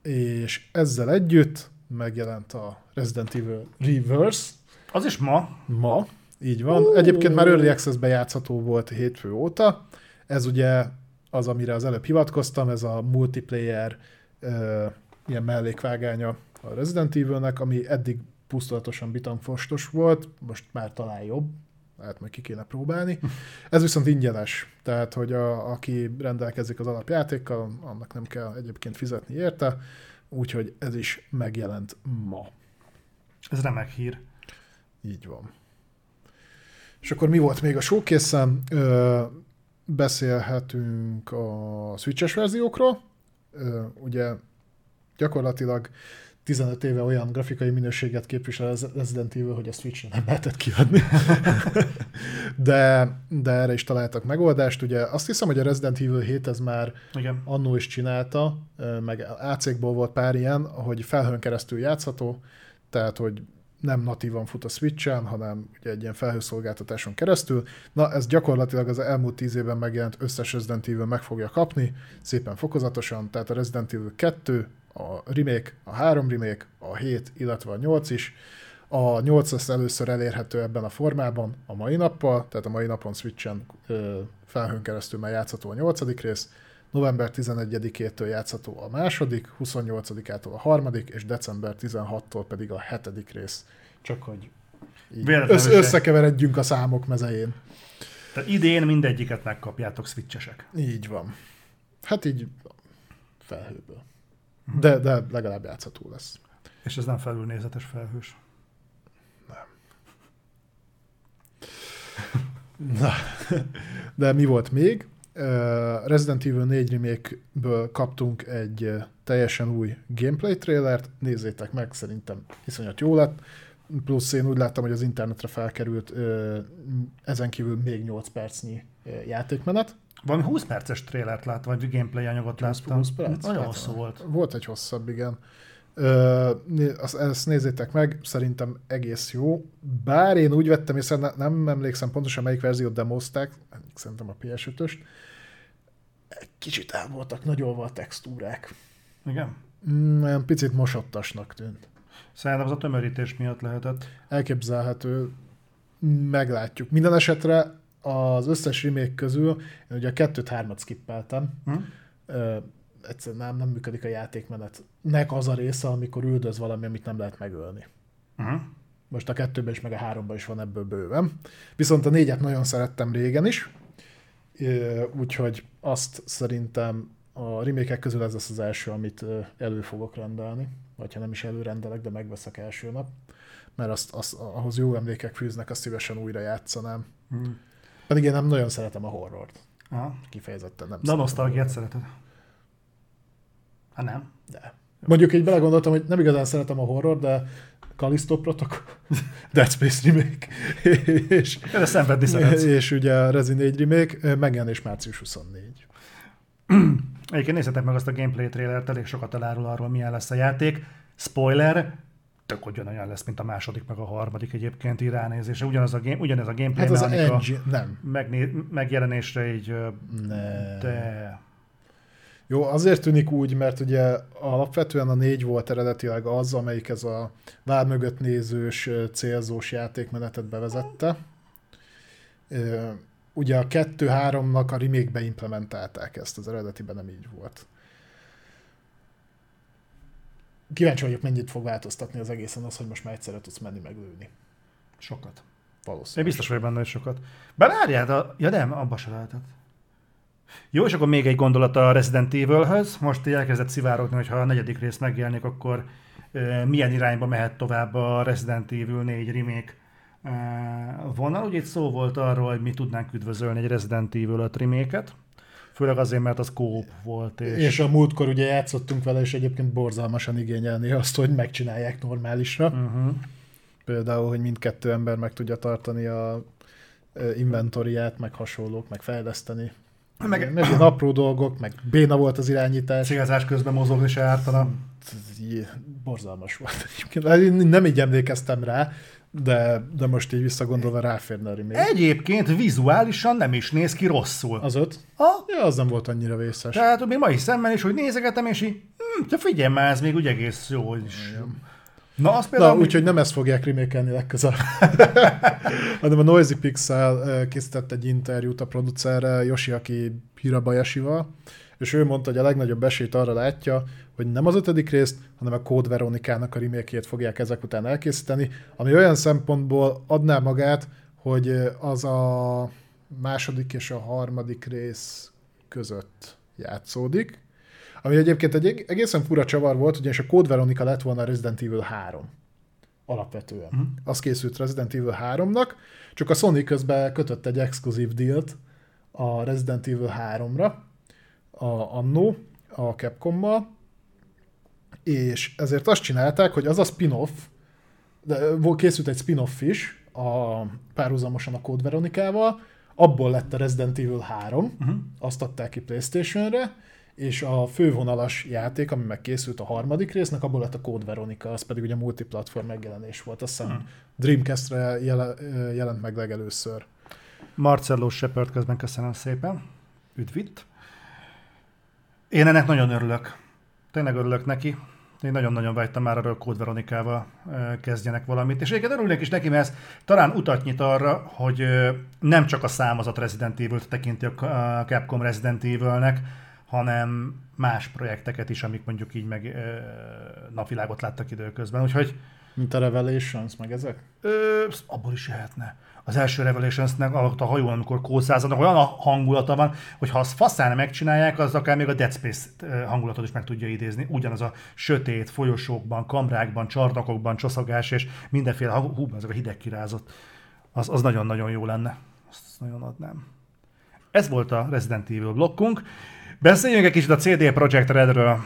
és ezzel együtt megjelent a Resident Evil Reverse Az is ma. ma, így van. Egyébként már Early Access-ben játszható volt hétfő óta. Ez ugye az, amire az előbb hivatkoztam, ez a multiplayer uh, ilyen mellékvágánya a Resident Evilnek, ami eddig pusztulatosan bitangfostos volt, most már talán jobb, lehet meg ki kéne próbálni. Ez viszont ingyenes, tehát hogy a, aki rendelkezik az alapjátékkal, annak nem kell egyébként fizetni érte, úgyhogy ez is megjelent ma. Ez remek hír. Így van. És akkor mi volt még a showcase-en? Ö, beszélhetünk a Switches verziókról. Ö, ugye gyakorlatilag 15 éve olyan grafikai minőséget képvisel az Resident Evil, hogy a Switch nem lehetett kiadni. de, de erre is találtak megoldást. Ugye azt hiszem, hogy a Resident Evil 7 ez már Igen. annó is csinálta, meg AC-kból volt pár ilyen, hogy felhőn keresztül játszható, tehát hogy nem natívan fut a Switch-en, hanem ugye egy ilyen felhőszolgáltatáson keresztül. Na, ez gyakorlatilag az elmúlt tíz évben megjelent összes Resident Evil meg fogja kapni, szépen fokozatosan, tehát a Resident Evil 2, a remake, a 3 remake, a 7, illetve a 8 is. A 8 lesz először elérhető ebben a formában a mai nappal, tehát a mai napon Switch-en felhőn keresztül már játszható a 8. rész, november 11-től játszható a második, 28-ától a harmadik, és december 16-tól pedig a hetedik rész. Csak hogy össz- összekeveredjünk a számok mezején. Tehát idén mindegyiket megkapjátok switchesek. Így van. Hát így felhőből. De, de legalább játszható lesz. És ez nem felülnézetes felhős. Nem. Na, de mi volt még? Resident Evil 4 remake-ből kaptunk egy teljesen új gameplay trailert, nézzétek meg, szerintem iszonyat jó lett. Plusz én úgy láttam, hogy az internetre felkerült ezen kívül még 8 percnyi játékmenet. Valami 20 perces trailert láttam, vagy gameplay anyagot láttam. 20 perc? Nagyon hát, hosszú volt. Volt egy hosszabb, igen. ezt nézzétek meg, szerintem egész jó. Bár én úgy vettem észre, nem emlékszem pontosan melyik verziót demozták, szerintem a PS5-öst, egy kicsit el voltak nagyolva a textúrák. Igen? Mm, picit mosottasnak tűnt. Szerintem az a tömörítés miatt lehetett. Elképzelhető, meglátjuk. Minden esetre az összes remake közül, én ugye a kettőt hármat skippeltem, hm? Ö, egyszerűen nem, nem működik a játékmenetnek az a része, amikor üldöz valami, amit nem lehet megölni. Uh-huh. Most a kettőben is, meg a háromban is van ebből bőven. Viszont a négyet nagyon szerettem régen is, úgyhogy azt szerintem a remake közül ez lesz az első, amit elő fogok rendelni, vagy ha nem is előrendelek, de megveszek első nap, mert azt, azt, ahhoz jó emlékek fűznek, azt szívesen újra játszanám. Hmm. Pedig én nem nagyon szeretem a horrort. Aha. Kifejezetten nem. De a nosztalgiát szereted? Hát nem. De. Mondjuk így belegondoltam, hogy nem igazán szeretem a horror, de Callisto Protocol, Dead Space remake, és, De szenvedni szeretsz. és ugye a Resident 4 remake megjelenés március 24. Egyébként nézzetek meg azt a gameplay trailert, elég sokat elárul arról, milyen lesz a játék. Spoiler, tök ugyanolyan lesz, mint a második, meg a harmadik egyébként így ránézése. Ugyanaz a, game, ugyanez a gameplay hát az a engine, nem. Megné, megjelenésre így... Ne. De... Jó, azért tűnik úgy, mert ugye alapvetően a négy volt eredetileg az, amelyik ez a vár mögött nézős, célzós játékmenetet bevezette. Ugye a 2-3-nak a remake-be implementálták ezt, az eredetiben nem így volt. Kíváncsi vagyok, mennyit fog változtatni az egészen az, hogy most már egyszerre tudsz menni meglőni. Sokat. Valószínűleg. Én biztos vagyok benne, hogy sokat. Bevárjál, de... Ja nem, abba se lehetett. Jó, és akkor még egy gondolat a Resident Evil-höz. Most elkezdett szivárogni, hogy ha a negyedik rész megjelenik, akkor milyen irányba mehet tovább a Resident Evil 4 remake vonal. Ugye itt szó volt arról, hogy mi tudnánk üdvözölni egy Resident Evil 5 remake-et. Főleg azért, mert az kóp volt. És... és a múltkor ugye játszottunk vele, és egyébként borzalmasan igényelni azt, hogy megcsinálják normálisra. Uh-huh. Például, hogy mindkettő ember meg tudja tartani a inventoriát, meg hasonlók, meg fejleszteni. Meg, meg ilyen apró dolgok, meg béna volt az irányítás. Cigázás közben mozogni se ártana. Borzalmas volt egyébként. Nem így emlékeztem rá, de, de most így visszagondolva ráférne a remake. Egyébként vizuálisan nem is néz ki rosszul. Az öt? Ha? Ja, az nem volt annyira vészes. Tehát még ma is szemmel is, hogy nézegetem, és így, hm, figyelj már, ez még úgy egész jó is. Igen. Na, az például... Na, úgyhogy nem ezt fogják remékelni legközelebb. hanem a Noisy Pixel készített egy interjút a producerre, Yoshiaki Hirabayashival, és ő mondta, hogy a legnagyobb esélyt arra látja, hogy nem az ötödik részt, hanem a Code Veronikának a remake fogják ezek után elkészíteni, ami olyan szempontból adná magát, hogy az a második és a harmadik rész között játszódik, ami egyébként egy egészen fura csavar volt, ugyanis a Code Veronica lett volna a Resident Evil 3 alapvetően. Uh-huh. Az készült Resident Evil 3-nak, csak a Sony közben kötött egy exkluzív dealt a Resident Evil 3-ra, a Anno, a Capcommal, És ezért azt csinálták, hogy az a spin-off, de készült egy spin-off is, a, párhuzamosan a Code Veronikával, abból lett a Resident Evil 3, uh-huh. azt adták ki Playstation-re, és a fővonalas játék, ami meg készült a harmadik résznek, abból lett a Code Veronica, az pedig ugye multiplatform megjelenés volt. Azt hiszem uh-huh. Dreamcast-re jele, jelent meg legelőször. Marcello Shepard közben köszönöm szépen. Üdvít. Én ennek nagyon örülök. Tényleg örülök neki. Én nagyon-nagyon vágytam már arra, hogy Code Veronikával kezdjenek valamit. És egyébként örülnék is neki, mert ez talán utat nyit arra, hogy nem csak a számozat Resident Evil-t tekinti a a Capcom Resident Evil-nek, hanem más projekteket is, amik mondjuk így meg ö, napvilágot láttak időközben. Úgyhogy Mint a Revelations, meg ezek? Ö, abból is jöhetne. Az első Revelationsnek alatt a hajón, amikor kószázadnak, olyan a hangulata van, hogy ha azt faszán megcsinálják, az akár még a Dead Space hangulatot is meg tudja idézni. Ugyanaz a sötét folyosókban, kamrákban, csarnokokban, csoszogás és mindenféle, hú, ezek a hideg kirázott. Az, az nagyon-nagyon jó lenne. Azt nagyon adnám. Ez volt a Resident Evil blokkunk. Beszéljünk egy kicsit a CD Projekt Redről.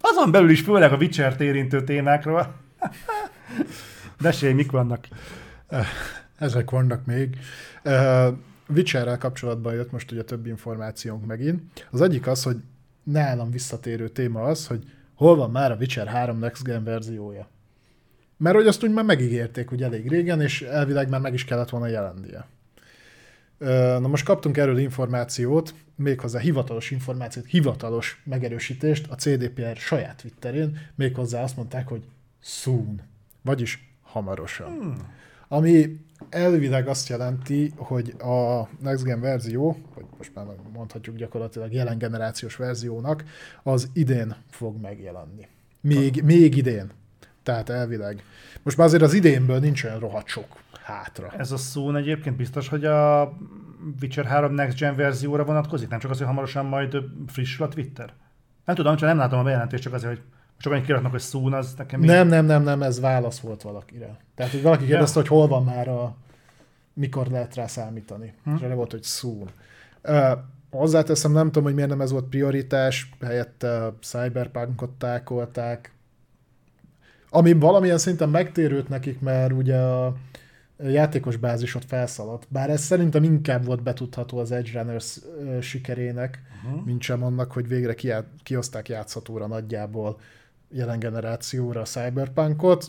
Azon belül is főleg a Witcher-t érintő témákról. Mesélj, mik vannak? Ezek vannak még. Uh, Witcherrel kapcsolatban jött most ugye több információnk megint. Az egyik az, hogy nálam visszatérő téma az, hogy hol van már a Witcher 3 Next Gen verziója. Mert hogy azt úgy már megígérték ugye elég régen, és elvileg már meg is kellett volna jelennie. Na most kaptunk erről információt, méghozzá hivatalos információt, hivatalos megerősítést a CDPR saját Twitterén, méghozzá azt mondták, hogy soon, vagyis hamarosan. Hmm. Ami elvileg azt jelenti, hogy a Next Gen verzió, vagy most már mondhatjuk gyakorlatilag jelen generációs verziónak, az idén fog megjelenni. Még, még idén. Tehát elvileg. Most már azért az idénből nincs olyan rohadt sok hátra. Ez a szó egyébként biztos, hogy a Witcher 3 Next Gen verzióra vonatkozik? Nem csak az, hogy hamarosan majd frissül a Twitter? Nem tudom, csak nem látom a bejelentést, csak azért, hogy csak annyit kiraknak, hogy szún, az nekem Nem, nem, nem, nem, ez válasz volt valakire. Tehát, hogy valaki kérdezte, hogy hol van már a, mikor lehet rá számítani. Hm? És erre volt, hogy soon. Uh, hozzáteszem, nem tudom, hogy miért nem ez volt prioritás, helyette a Cyberpunkot tákolták, ami valamilyen szinten megtérült nekik, mert ugye a játékos bázis ott felszaladt. Bár ez szerintem inkább volt betudható az Edge Runners sikerének, uh-huh. mint sem annak, hogy végre kiá- kihozták játszhatóra nagyjából jelen generációra a Cyberpunkot.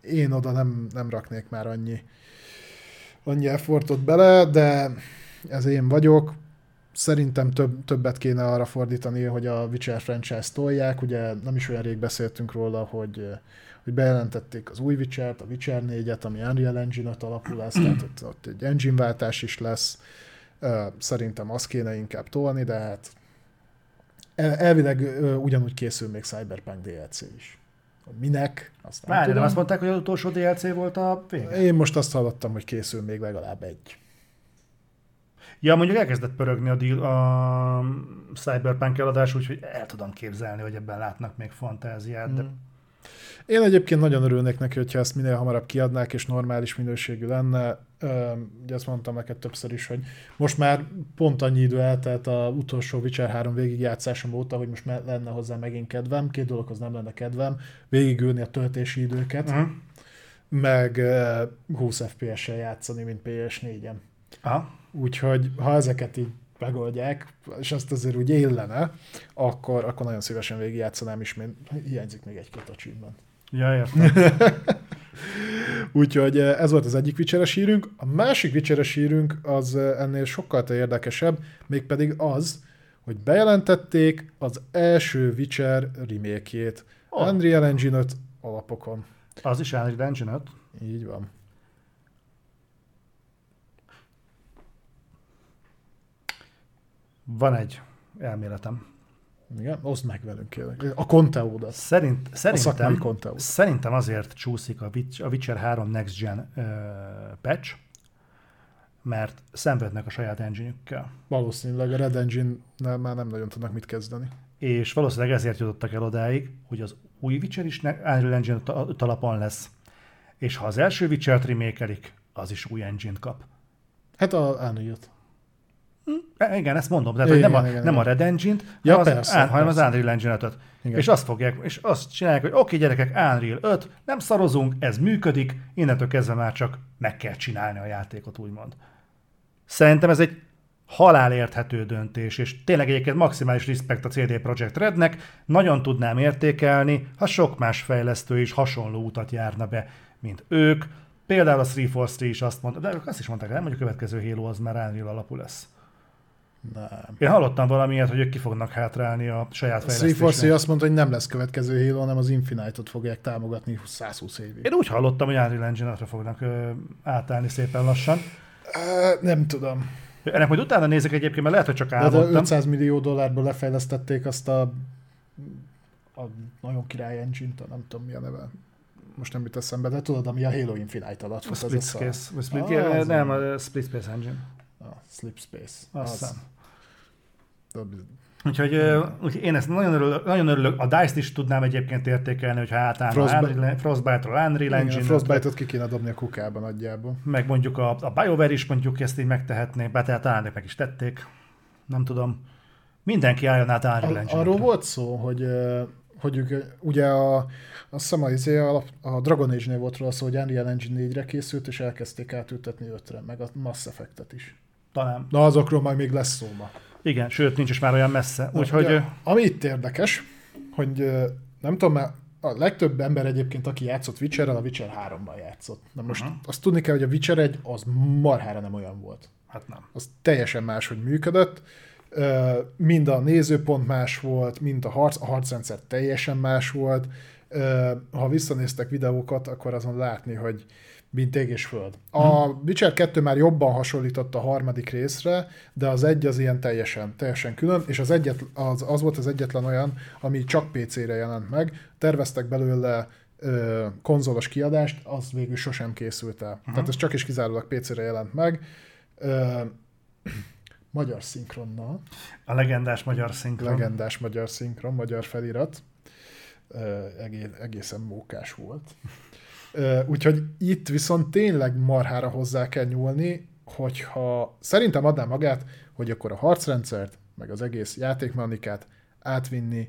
Én oda nem, nem raknék már annyi, annyi effortot bele, de ez én vagyok. Szerintem több, többet kéne arra fordítani, hogy a Witcher franchise tolják. Ugye nem is olyan rég beszéltünk róla, hogy, hogy bejelentették az új Witcher-t, a Witcher 4-et, ami Unreal Engine-ot alapul lesz, tehát ott, ott egy engine váltás is lesz. Szerintem azt kéne inkább tolni, de hát elvileg ö, ugyanúgy készül még Cyberpunk DLC is. Minek? Azt nem Várj, nem tudom. azt mondták, hogy az utolsó DLC volt a vége? Én most azt hallottam, hogy készül még legalább egy. Ja, mondjuk elkezdett pörögni a, deal, a Cyberpunk eladás, úgyhogy el tudom képzelni, hogy ebben látnak még fantáziát, de Én egyébként nagyon örülnék neki, hogyha ezt minél hamarabb kiadnák, és normális minőségű lenne. Ugye azt mondtam neked többször is, hogy most már pont annyi idő eltelt a utolsó Witcher 3 végigjátszásom óta, hogy most lenne hozzá megint kedvem. Két dologhoz nem lenne kedvem. Végigülni a töltési időket, uh-huh. meg ö, 20 FPS-sel játszani, mint PS4-en. Aha. Úgyhogy ha ezeket így megoldják, és azt azért úgy illene, akkor, akkor nagyon szívesen végigjátszanám is, mert hiányzik még egy-két achievement. Ja, értem. Úgyhogy eh, ez volt az egyik vicseres hírünk. A másik vicseres hírünk az eh, ennél sokkal érdekesebb, mégpedig az, hogy bejelentették az első Witcher remake-jét. Oh. Unreal Engine 5 alapokon. Az is Unreal Engine 5. Így van. Van egy elméletem. Igen, oszd meg velünk kérlek. A konteódat. Szerint, szerintem, konteó. szerintem azért csúszik a Witch- a Witcher 3 Next Gen uh, patch, mert szenvednek a saját engine Valószínűleg a Red Engine-nel már nem nagyon tudnak mit kezdeni. és valószínűleg ezért jutottak el odáig, hogy az új Witcher is Unreal Engine ta- talapon lesz, és ha az első Witcher-t remake az is új engine kap. Hát a Unreal-t. E, Igen, ezt mondom, tehát Igen, hogy nem, a, igen, nem igen. a Red Engine-t, Ja, hanem, az, persze, á, hanem az. Unreal Engine-et. Igen. És azt fogják, és azt csinálják, hogy oké, gyerekek, Unreal 5, nem szarozunk, ez működik, innentől kezdve már csak meg kell csinálni a játékot, úgymond. Szerintem ez egy halálérthető döntés, és tényleg egyébként maximális respekt a CD Projekt Rednek, nagyon tudnám értékelni, ha sok más fejlesztő is hasonló utat járna be, mint ők. Például a 343 is azt mondta, de azt is mondták, nem, hogy a következő Halo az már Unreal alapú lesz. Nem. Én hallottam valamiért, hogy ők ki fognak hátrálni a saját 343 fejlesztésnek. azt mondta, hogy nem lesz következő Halo, hanem az Infinite-ot fogják támogatni 120 évig. Én úgy hallottam, hogy Unreal Engine-re fognak ö, átállni szépen lassan. Uh, nem tudom. Ennek majd utána nézek egyébként, mert lehet, hogy csak De, de álmodtam. 500 millió dollárból lefejlesztették azt a, a nagyon király engine nem tudom mi a neve. Most nem jut eszembe, de tudod, ami a Halo Infinite alatt A fut, az Split a Split, Ah, az nem, a Split Space Engine. Slip Space. Azt Az. hiszem. Úgyhogy, úgyhogy én ezt nagyon örülök, nagyon örülök. A DICE-t is tudnám egyébként értékelni, hogyha átállna Frostbite- Frostbite. Frostbite-ról Unreal Engine. Frostbite-ot ki kéne dobni a kukába nagyjából. meg mondjuk a, a BioWare is mondjuk ezt így megtehetné, bár tehát talán meg is tették. Nem tudom. Mindenki álljon át Unreal Engine-ekre. arról volt szó, hogy, hogy ők, ugye a, azt hiszem a, izé a, a Dragon Age-nél volt róla szó, hogy Unreal Engine 4-re készült, és elkezdték átültetni 5-re, meg a Mass Effect-et is. Talán. Na azokról majd még lesz szó ma. Igen, sőt, nincs is már olyan messze. Úgyhogy Ugye, ami itt érdekes, hogy nem tudom, mert a legtöbb ember egyébként, aki játszott Witcherrel, a Witcher 3-ban játszott. Na most uh-huh. azt tudni kell, hogy a Witcher 1 az marhára nem olyan volt. hát nem. Az teljesen máshogy működött. Mind a nézőpont más volt, mind a harc, a harcrendszer teljesen más volt. Ha visszanéztek videókat, akkor azon látni, hogy mint ég és föld. A Witcher 2 már jobban hasonlított a harmadik részre, de az egy az ilyen teljesen, teljesen külön, és az, egyet, az, az volt az egyetlen olyan, ami csak PC-re jelent meg. Terveztek belőle ö, konzolos kiadást, az végül sosem készült el. Tehát ez csak és kizárólag PC-re jelent meg. Ö, magyar szinkronnal, A legendás magyar szinkron. legendás magyar szinkron, magyar felirat. Ö, egész, egészen mókás volt. Úgyhogy itt viszont tényleg marhára hozzá kell nyúlni, hogyha szerintem adná magát, hogy akkor a harcrendszert, meg az egész játékmechanikát átvinni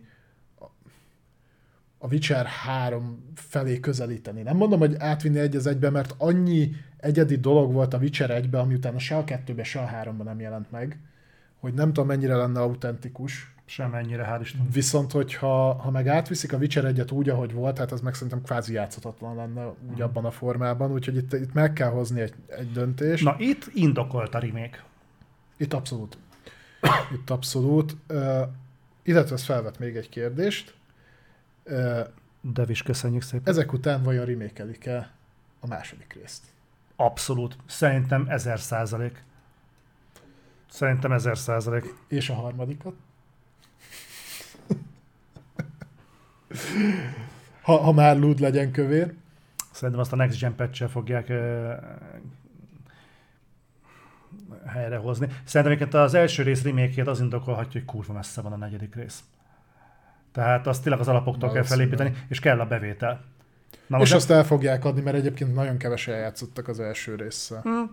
a- Witcher 3 felé közelíteni. Nem mondom, hogy átvinni egy az egybe, mert annyi egyedi dolog volt a Witcher 1-be, ami utána se a 2-be, se a 3-ba nem jelent meg, hogy nem tudom mennyire lenne autentikus. Semennyire, hál' Isten. Viszont, hogyha ha meg átviszik a Witcher 1 úgy, ahogy volt, hát az meg szerintem kvázi játszhatatlan lenne úgy abban a formában, úgyhogy itt, itt meg kell hozni egy, egy döntést. Na itt indokolt a remake. Itt abszolút. Itt abszolút. Uh, illetve ez felvet még egy kérdést. Uh, Devis, köszönjük szépen. ezek után vajon remékelik-e a második részt? Abszolút. Szerintem ezer százalék. Szerintem ezer százalék. És a harmadikat? Ha, ha már lúd legyen kövér. Szerintem azt a Next Gen patch fogják uh, helyrehozni. Szerintem egyébként az első rész remake az indokolhatja, hogy kurva messze van a negyedik rész. Tehát azt tényleg az alapoktól kell Valószínűleg. felépíteni, és kell a bevétel. Na és most azt el fogják adni, mert egyébként nagyon kevesen játszottak az első résszel.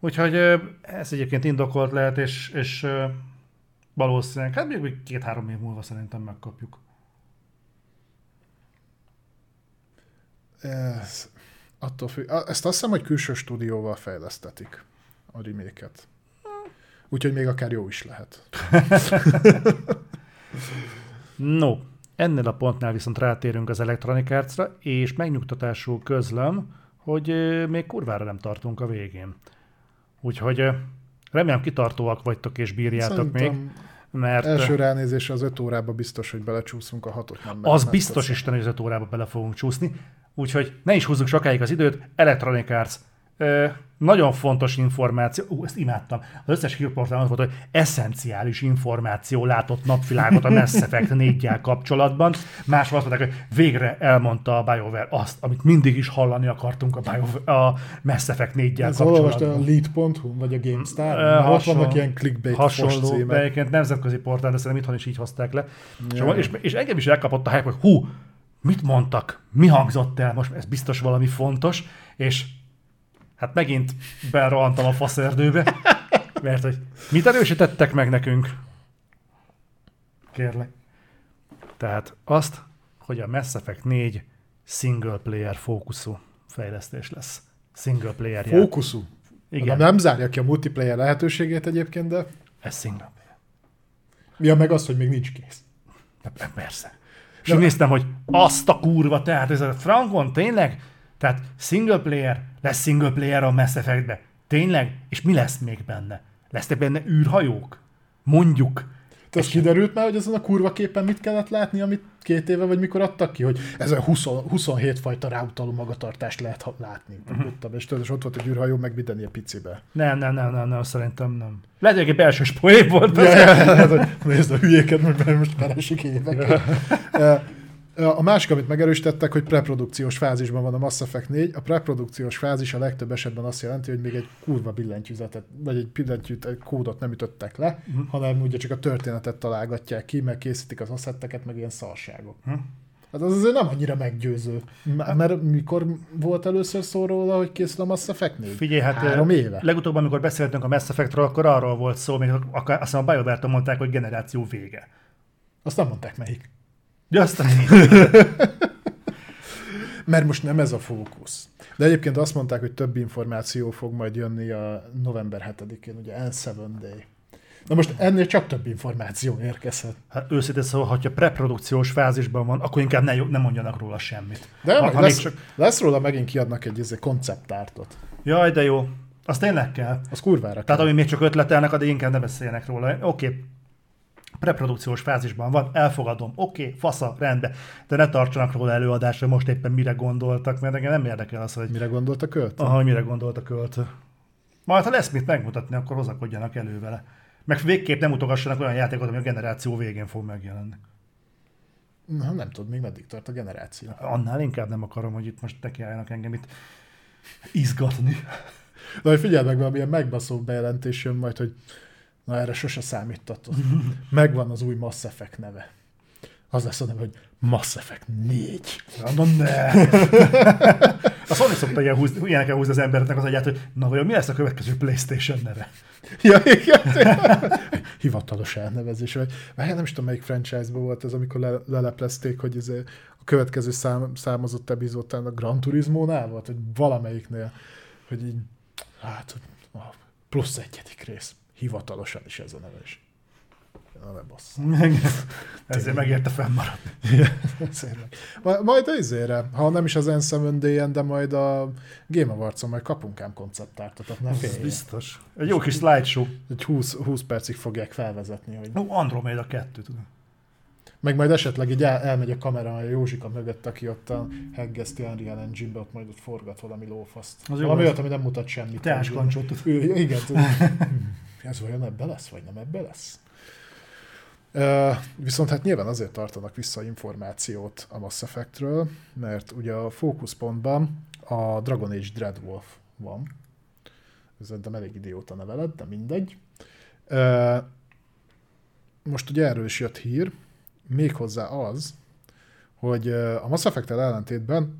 Úgyhogy ö, ez egyébként indokolt lehet, és, és valószínűleg, hát még két-három év múlva szerintem megkapjuk. Ez, attól függ. Ezt azt hiszem, hogy külső stúdióval fejlesztetik a reméket. Úgyhogy még akár jó is lehet. No, ennél a pontnál viszont rátérünk az Electronic Arts-ra, és megnyugtatásul közlöm, hogy még kurvára nem tartunk a végén. Úgyhogy remélem kitartóak vagytok és bírjátok még, Szerintem mert ö, első ránézésre az öt órába biztos, hogy belecsúszunk a hatot. Nem az biztos. Isten, hogy az öt órába bele fogunk csúszni. Úgyhogy ne is húzzuk sokáig az időt. Electronic Arts. Ö, nagyon fontos információ, ú, ezt imádtam. Az összes hírportál az volt, hogy eszenciális információ látott napvilágot a Mass Effect 4 kapcsolatban. Más azt mondták, hogy végre elmondta a BioWare azt, amit mindig is hallani akartunk a, BioWare, a Mass Effect 4 Ez olvast a kapcsolatban. lead.hu vagy a GameStar? Ö, Mert ott hasonló- vannak ilyen clickbait hasonló, de egyébként nemzetközi portál, de szerintem itthon is így hozták le. És, Ja. és, és engem is elkapott a hype, hogy hú, mit mondtak, mi hangzott el, most ez biztos valami fontos, és hát megint berohantam a faszerdőbe, Mert hogy mit erősítettek meg nekünk? Kérlek. Tehát azt, hogy a Mass Effect 4 single player fókuszú fejlesztés lesz. Single player játék. Fókuszú. Igen, Igen. Nem zárja ki a multiplayer lehetőségét egyébként, de ez single player. ja, meg az, hogy még nincs kész. De Persze. És úgy néztem, hogy azt a kurva, tehát ez a Frankon tényleg, tehát single player, lesz single player a Mass Effectbe. Tényleg? És mi lesz még benne? Lesznek benne űrhajók? Mondjuk. Te az kiderült már, hogy ezen a kurva képen mit kellett látni, amit két éve vagy mikor adtak ki, hogy ez a 20, 27 fajta ráutaló magatartást lehet látni. Mhm. Uh-huh. És tudod, ott volt egy űrhajó, meg minden ilyen picibe. Nem, nem, nem, nem, nem, szerintem nem. Lehet, hogy egy belső poén volt. Ja, Ja, ja, hát, nézd a hülyéket, mert most keresik évek. A másik, amit megerősítettek, hogy preprodukciós fázisban van a Mass Effect 4. A preprodukciós fázis a legtöbb esetben azt jelenti, hogy még egy kurva billentyűzetet, vagy egy billentyűt, egy kódot nem ütöttek le, uh-huh. hanem ugye csak a történetet találgatják ki, meg készítik az asszetteket, meg ilyen szarságok. Hm. Hát az azért nem annyira meggyőző. M- Mert mikor volt először szó róla, hogy készül a Mass Effect 4? Figyelj, hát Három éve. legutóbb, amikor beszéltünk a Mass Effectről, akkor arról volt szó, még akár, azt hiszem a BioWare-től mondták, hogy generáció vége. Azt nem mondták melyik. De aztán Mert most nem ez a fókusz. De egyébként azt mondták, hogy több információ fog majd jönni a november 7-én, ugye N7 Day. Na most ennél csak több információ érkezhet. hát őszintén szóval, hogyha preprodukciós fázisban van, akkor inkább ne, ne mondjanak róla semmit. De Ha- ha lesz, csak... lesz róla megint kiadnak egy izé, konceptártot. Jaj, de jó. Az tényleg kell. Az kurvára Tehát kell. ami még csak ötletelnek, addig inkább ne beszéljenek róla. Oké, okay. Preprodukciós fázisban van, elfogadom, oké, okay, fasza, rendben, de ne tartsanak róla előadásra, most éppen mire gondoltak, mert engem nem érdekel az, hogy, Mire gondolt a költ? aha, hogy mire gondolt a költő. Majd, ha lesz mit megmutatni, akkor hozakodjanak elő vele. Meg végképp nem mutogassanak olyan játékot, ami a generáció végén fog megjelenni. Na, nem tudom, még meddig tart a generáció. Annál inkább nem akarom, hogy itt most nekiálljanak engem itt izgatni. De hogy figyeld meg, valamilyen megbaszó bejelentés jön majd, hogy na erre sose számítatott. Megvan az új Mass Effect neve. Az lesz a neve, hogy Mass Effect 4. Na ne! A Sony szokta ilyen húzni, ilyenekkel húzni az embereknek az agyát, hogy na vajon mi lesz a következő Playstation neve? Ja, igen. Hivatalos elnevezés. Vagy, vagy nem is tudom, melyik franchise-ban volt ez, amikor le, leleplezték, hogy ez a következő szám, számozott epizód talán a Gran Turismo-nál volt, vagy valamelyiknél, hogy így, hát plusz egyedik rész. Hivatalosan is ez a neve is. Na, ne bassz. Ezért megérte fennmaradni. Majd azért, ha nem is az N7 de majd a Game Awards-on majd kapunk ám konceptártatat, ne Ez félj. biztos. Egy jó kis slideshow. Egy 20, 20 percig fogják felvezetni, hogy Ó, Andromeda 2, tudom. Meg majd esetleg így el, elmegy a kamera a Józsika mögött, aki ott a heggeszti Unreal Engine-be, ott majd ott forgat valami lófaszt. Az valami olyat, ami nem mutat semmit. Teáskancsot. Igen. Ez vajon ebbe lesz, vagy nem ebbe lesz? Viszont hát nyilván azért tartanak vissza információt a Mass Effectről, mert ugye a fókuszpontban a Dragon Age Dreadwolf van. Ez szerintem elég idióta neve lett, de mindegy. Most ugye erről is jött hír, méghozzá az, hogy a Mass effect ellentétben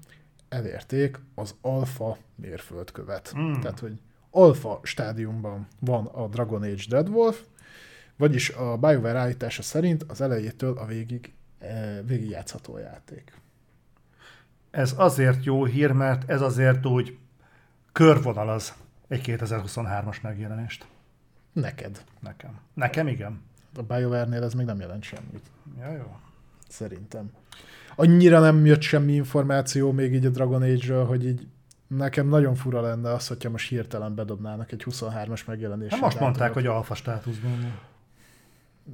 elérték az alfa mérföldkövet. Mm. Tehát, hogy alfa stádiumban van a Dragon Age Dreadwolf, vagyis a BioWare állítása szerint az elejétől a végig, eh, végig játszható a játék. Ez azért jó hír, mert ez azért úgy körvonalaz egy 2023-as megjelenést. Neked. Nekem. Nekem igen. A BioWare-nél ez még nem jelent semmit. Ja, jó. Szerintem. Annyira nem jött semmi információ még így a Dragon Age-ről, hogy így nekem nagyon fura lenne az, hogyha most hirtelen bedobnának egy 23-as megjelenést. Hát most mondták, hogy alfa státuszban.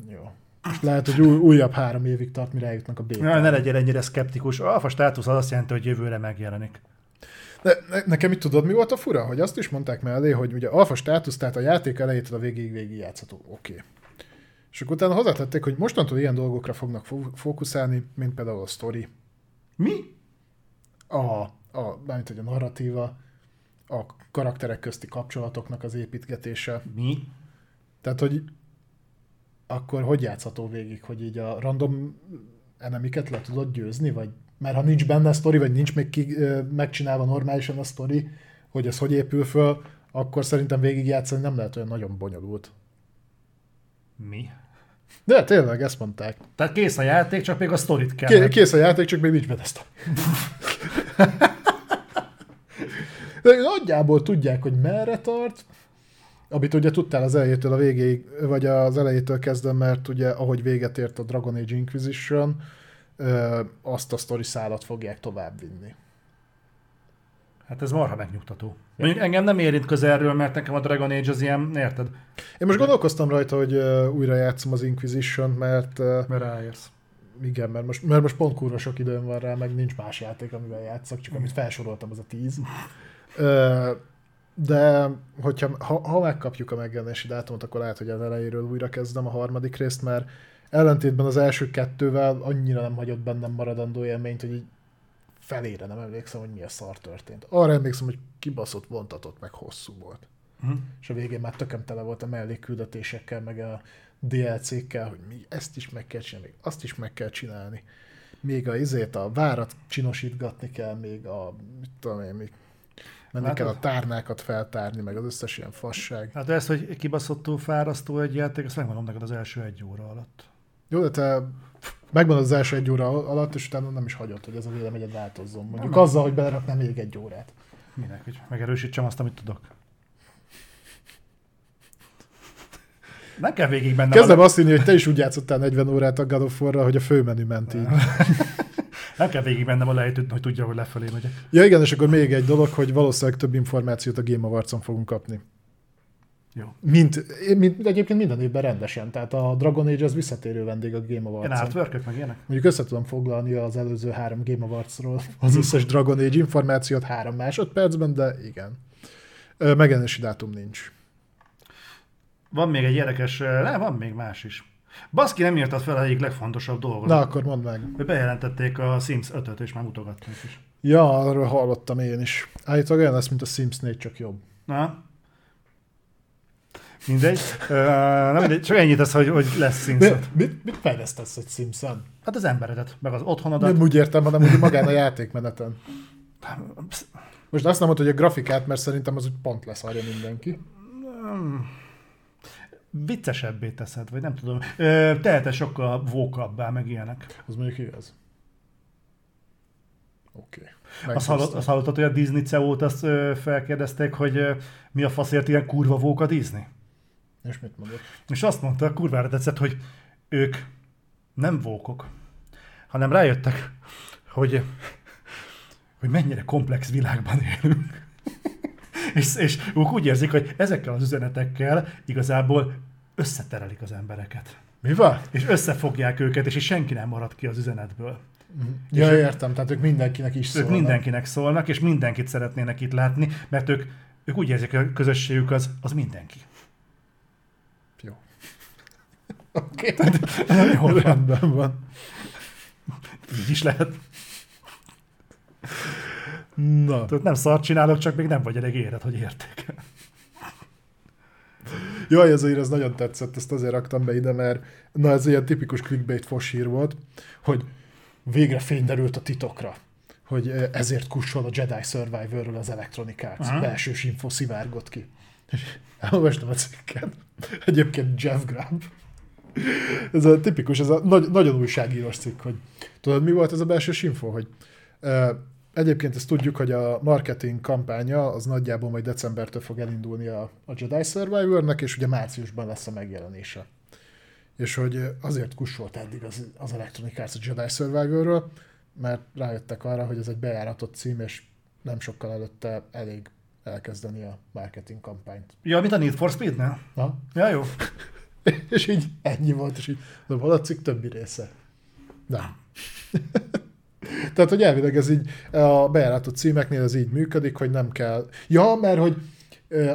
Jó. Most lehet, hogy új, újabb három évig tart, mire eljutnak a beta. Ja, ne legyél ennyire szkeptikus. Alfa státusz az azt jelenti, hogy jövőre megjelenik. De ne, nekem itt tudod, mi volt a fura? Hogy azt is mondták mellé, hogy ugye alfa státusz, tehát a játék elejétől a végig végig játszható. Oké. Okay. És akkor utána hozzátették, hogy mostantól ilyen dolgokra fognak fó- fókuszálni, mint például a story, Mi? a, a, mármint, hogy a narratíva, a karakterek közti kapcsolatoknak az építgetése. Mi? Tehát, hogy akkor hogy játszható végig, hogy így a random enemiket le tudod győzni, vagy mert ha nincs benne a sztori, vagy nincs még ki, megcsinálva normálisan a sztori, hogy ez hogy épül föl, akkor szerintem végigjátszani nem lehet olyan nagyon bonyolult. Mi? De tényleg, ezt mondták. Tehát kész a játék, csak még a sztorit kell. Ké- kész a játék, csak még nincs benne ezt. De nagyjából tudják, hogy merre tart, amit ugye tudtál az elejétől a végéig, vagy az elejétől kezdve, mert ugye ahogy véget ért a Dragon Age Inquisition, azt a sztori szállat fogják továbbvinni. Hát ez marha megnyugtató. Mondjuk engem nem érint közelről, mert nekem a Dragon Age az ilyen, érted? Én most gondolkoztam rajta, hogy újra játszom az Inquisition, mert Mert ráérsz. igen, mert most, mert most pont kurva sok időm van rá, meg nincs más játék, amivel játszak, csak amit felsoroltam, az a tíz. De hogyha, ha, ha megkapjuk a megjelenési dátumot, akkor lehet, hogy az elejéről újra kezdem a harmadik részt, mert ellentétben az első kettővel annyira nem hagyott bennem maradandó élményt, hogy így felére nem emlékszem, hogy mi a szar történt. Arra emlékszem, hogy kibaszott, vontatott, meg hosszú volt. Hm. És a végén már tököm tele volt a mellékküldetésekkel, meg a DLC-kkel, hogy mi ezt is meg kell csinálni, még azt is meg kell csinálni. Még a izét, a várat csinosítgatni kell, még a, mit tudom én, még menni kell a tárnákat feltárni, meg az összes ilyen fasság. Hát ez, hogy kibaszottul fárasztó egy játék, ezt megmondom neked az első egy óra alatt. Jó, de te megvan az első egy óra alatt, és utána nem is hagyod, hogy ez a véleményed változzon. Mondjuk Nem. azzal, hogy beleraknám még egy órát. Minek, hogy megerősítsem azt, amit tudok. Nem kell végig benne Kezdem van- azt hinni, hogy te is úgy játszottál 40 órát a God of War-ra, hogy a főmenü ment így. Nem kell végig bennem a lejtőt, hogy tudja, hogy lefelé megyek. Ja igen, és akkor még egy dolog, hogy valószínűleg több információt a Game Awards-on fogunk kapni. Jó. Mint, mint egyébként minden évben rendesen, tehát a Dragon Age az visszatérő vendég a Game Ilyen Awards-on. artwork meg ilyenek? Mondjuk össze tudom foglalni az előző három Game Awards-ról az összes Dragon Age információt három másodpercben, de igen. Megjelenési dátum nincs. Van még egy érdekes, nem, van még más is. Baszki nem írtad fel a egyik legfontosabb dolgot. Na, akkor mondd meg. Bejelentették a Sims 5-öt, és már mutogattunk is. Ja, arról hallottam én is. Állítólag olyan lesz, mint a Sims 4, csak jobb. Na? Mindegy. Uh, nem mindegy. Csak ennyit az, hogy, hogy lesz Sims De 5. mit, mit fejlesztesz egy Sims-en? Hát az emberedet, meg az otthonodat. Nem úgy értem, hanem úgy magán a játékmeneten. Most azt nem mondod, hogy a grafikát, mert szerintem az úgy pont leszarja mindenki. Viccesebbé teszed, vagy nem tudom. Ö, Teheted sokkal vókabbá, meg ilyenek. Az mondjuk igaz. Oké. Okay. Azt, hallott, azt hallottad, hogy a Disney CEO-t azt ö, felkérdezték, hogy ö, mi a faszért ilyen kurva vók a Disney? És mit mondod? És azt mondta, kurvára tetszett, hogy ők nem vókok, hanem rájöttek, hogy, hogy mennyire komplex világban élünk. És, és ők úgy érzik, hogy ezekkel az üzenetekkel igazából összeterelik az embereket. Mi van? És összefogják őket, és így senki nem marad ki az üzenetből. Ja, értem, tehát ők mindenkinek is Ők szólnak. mindenkinek szólnak, és mindenkit szeretnének itt látni, mert ők, ők úgy érzik, hogy a közösségük az, az mindenki. Jó. Oké. Okay. Jó, Rendben van. így is lehet. Na. Tudod, nem szart csinálok, csak még nem vagy elég éred, hogy érték. Jaj, ez a ír, ez nagyon tetszett, ezt azért raktam be ide, mert na ez ilyen tipikus clickbait fosír volt, hogy végre fény derült a titokra, hogy ezért kussol a Jedi Survivorról az Electronic Arts. Aha. Belsős info szivárgott ki. Elolvastam a cikket. Egyébként Jeff Grubb. Ez a tipikus, ez a nagy, nagyon újságírós cikk, hogy tudod, mi volt ez a belsős info, hogy uh, egyébként ezt tudjuk, hogy a marketing kampánya az nagyjából majd decembertől fog elindulni a, a Jedi Survivornek, és ugye márciusban lesz a megjelenése. És hogy azért kussolt eddig az, az Electronic Arts a Jedi Survivorről, mert rájöttek arra, hogy ez egy bejáratott cím, és nem sokkal előtte elég elkezdeni a marketing kampányt. Ja, mint a Need for Speed-nél? Na? Ja, jó. És így ennyi volt, és így, de hol a cikk többi része? Nem. Tehát, hogy elvileg ez így a bejáratott címeknél ez így működik, hogy nem kell. Ja, mert hogy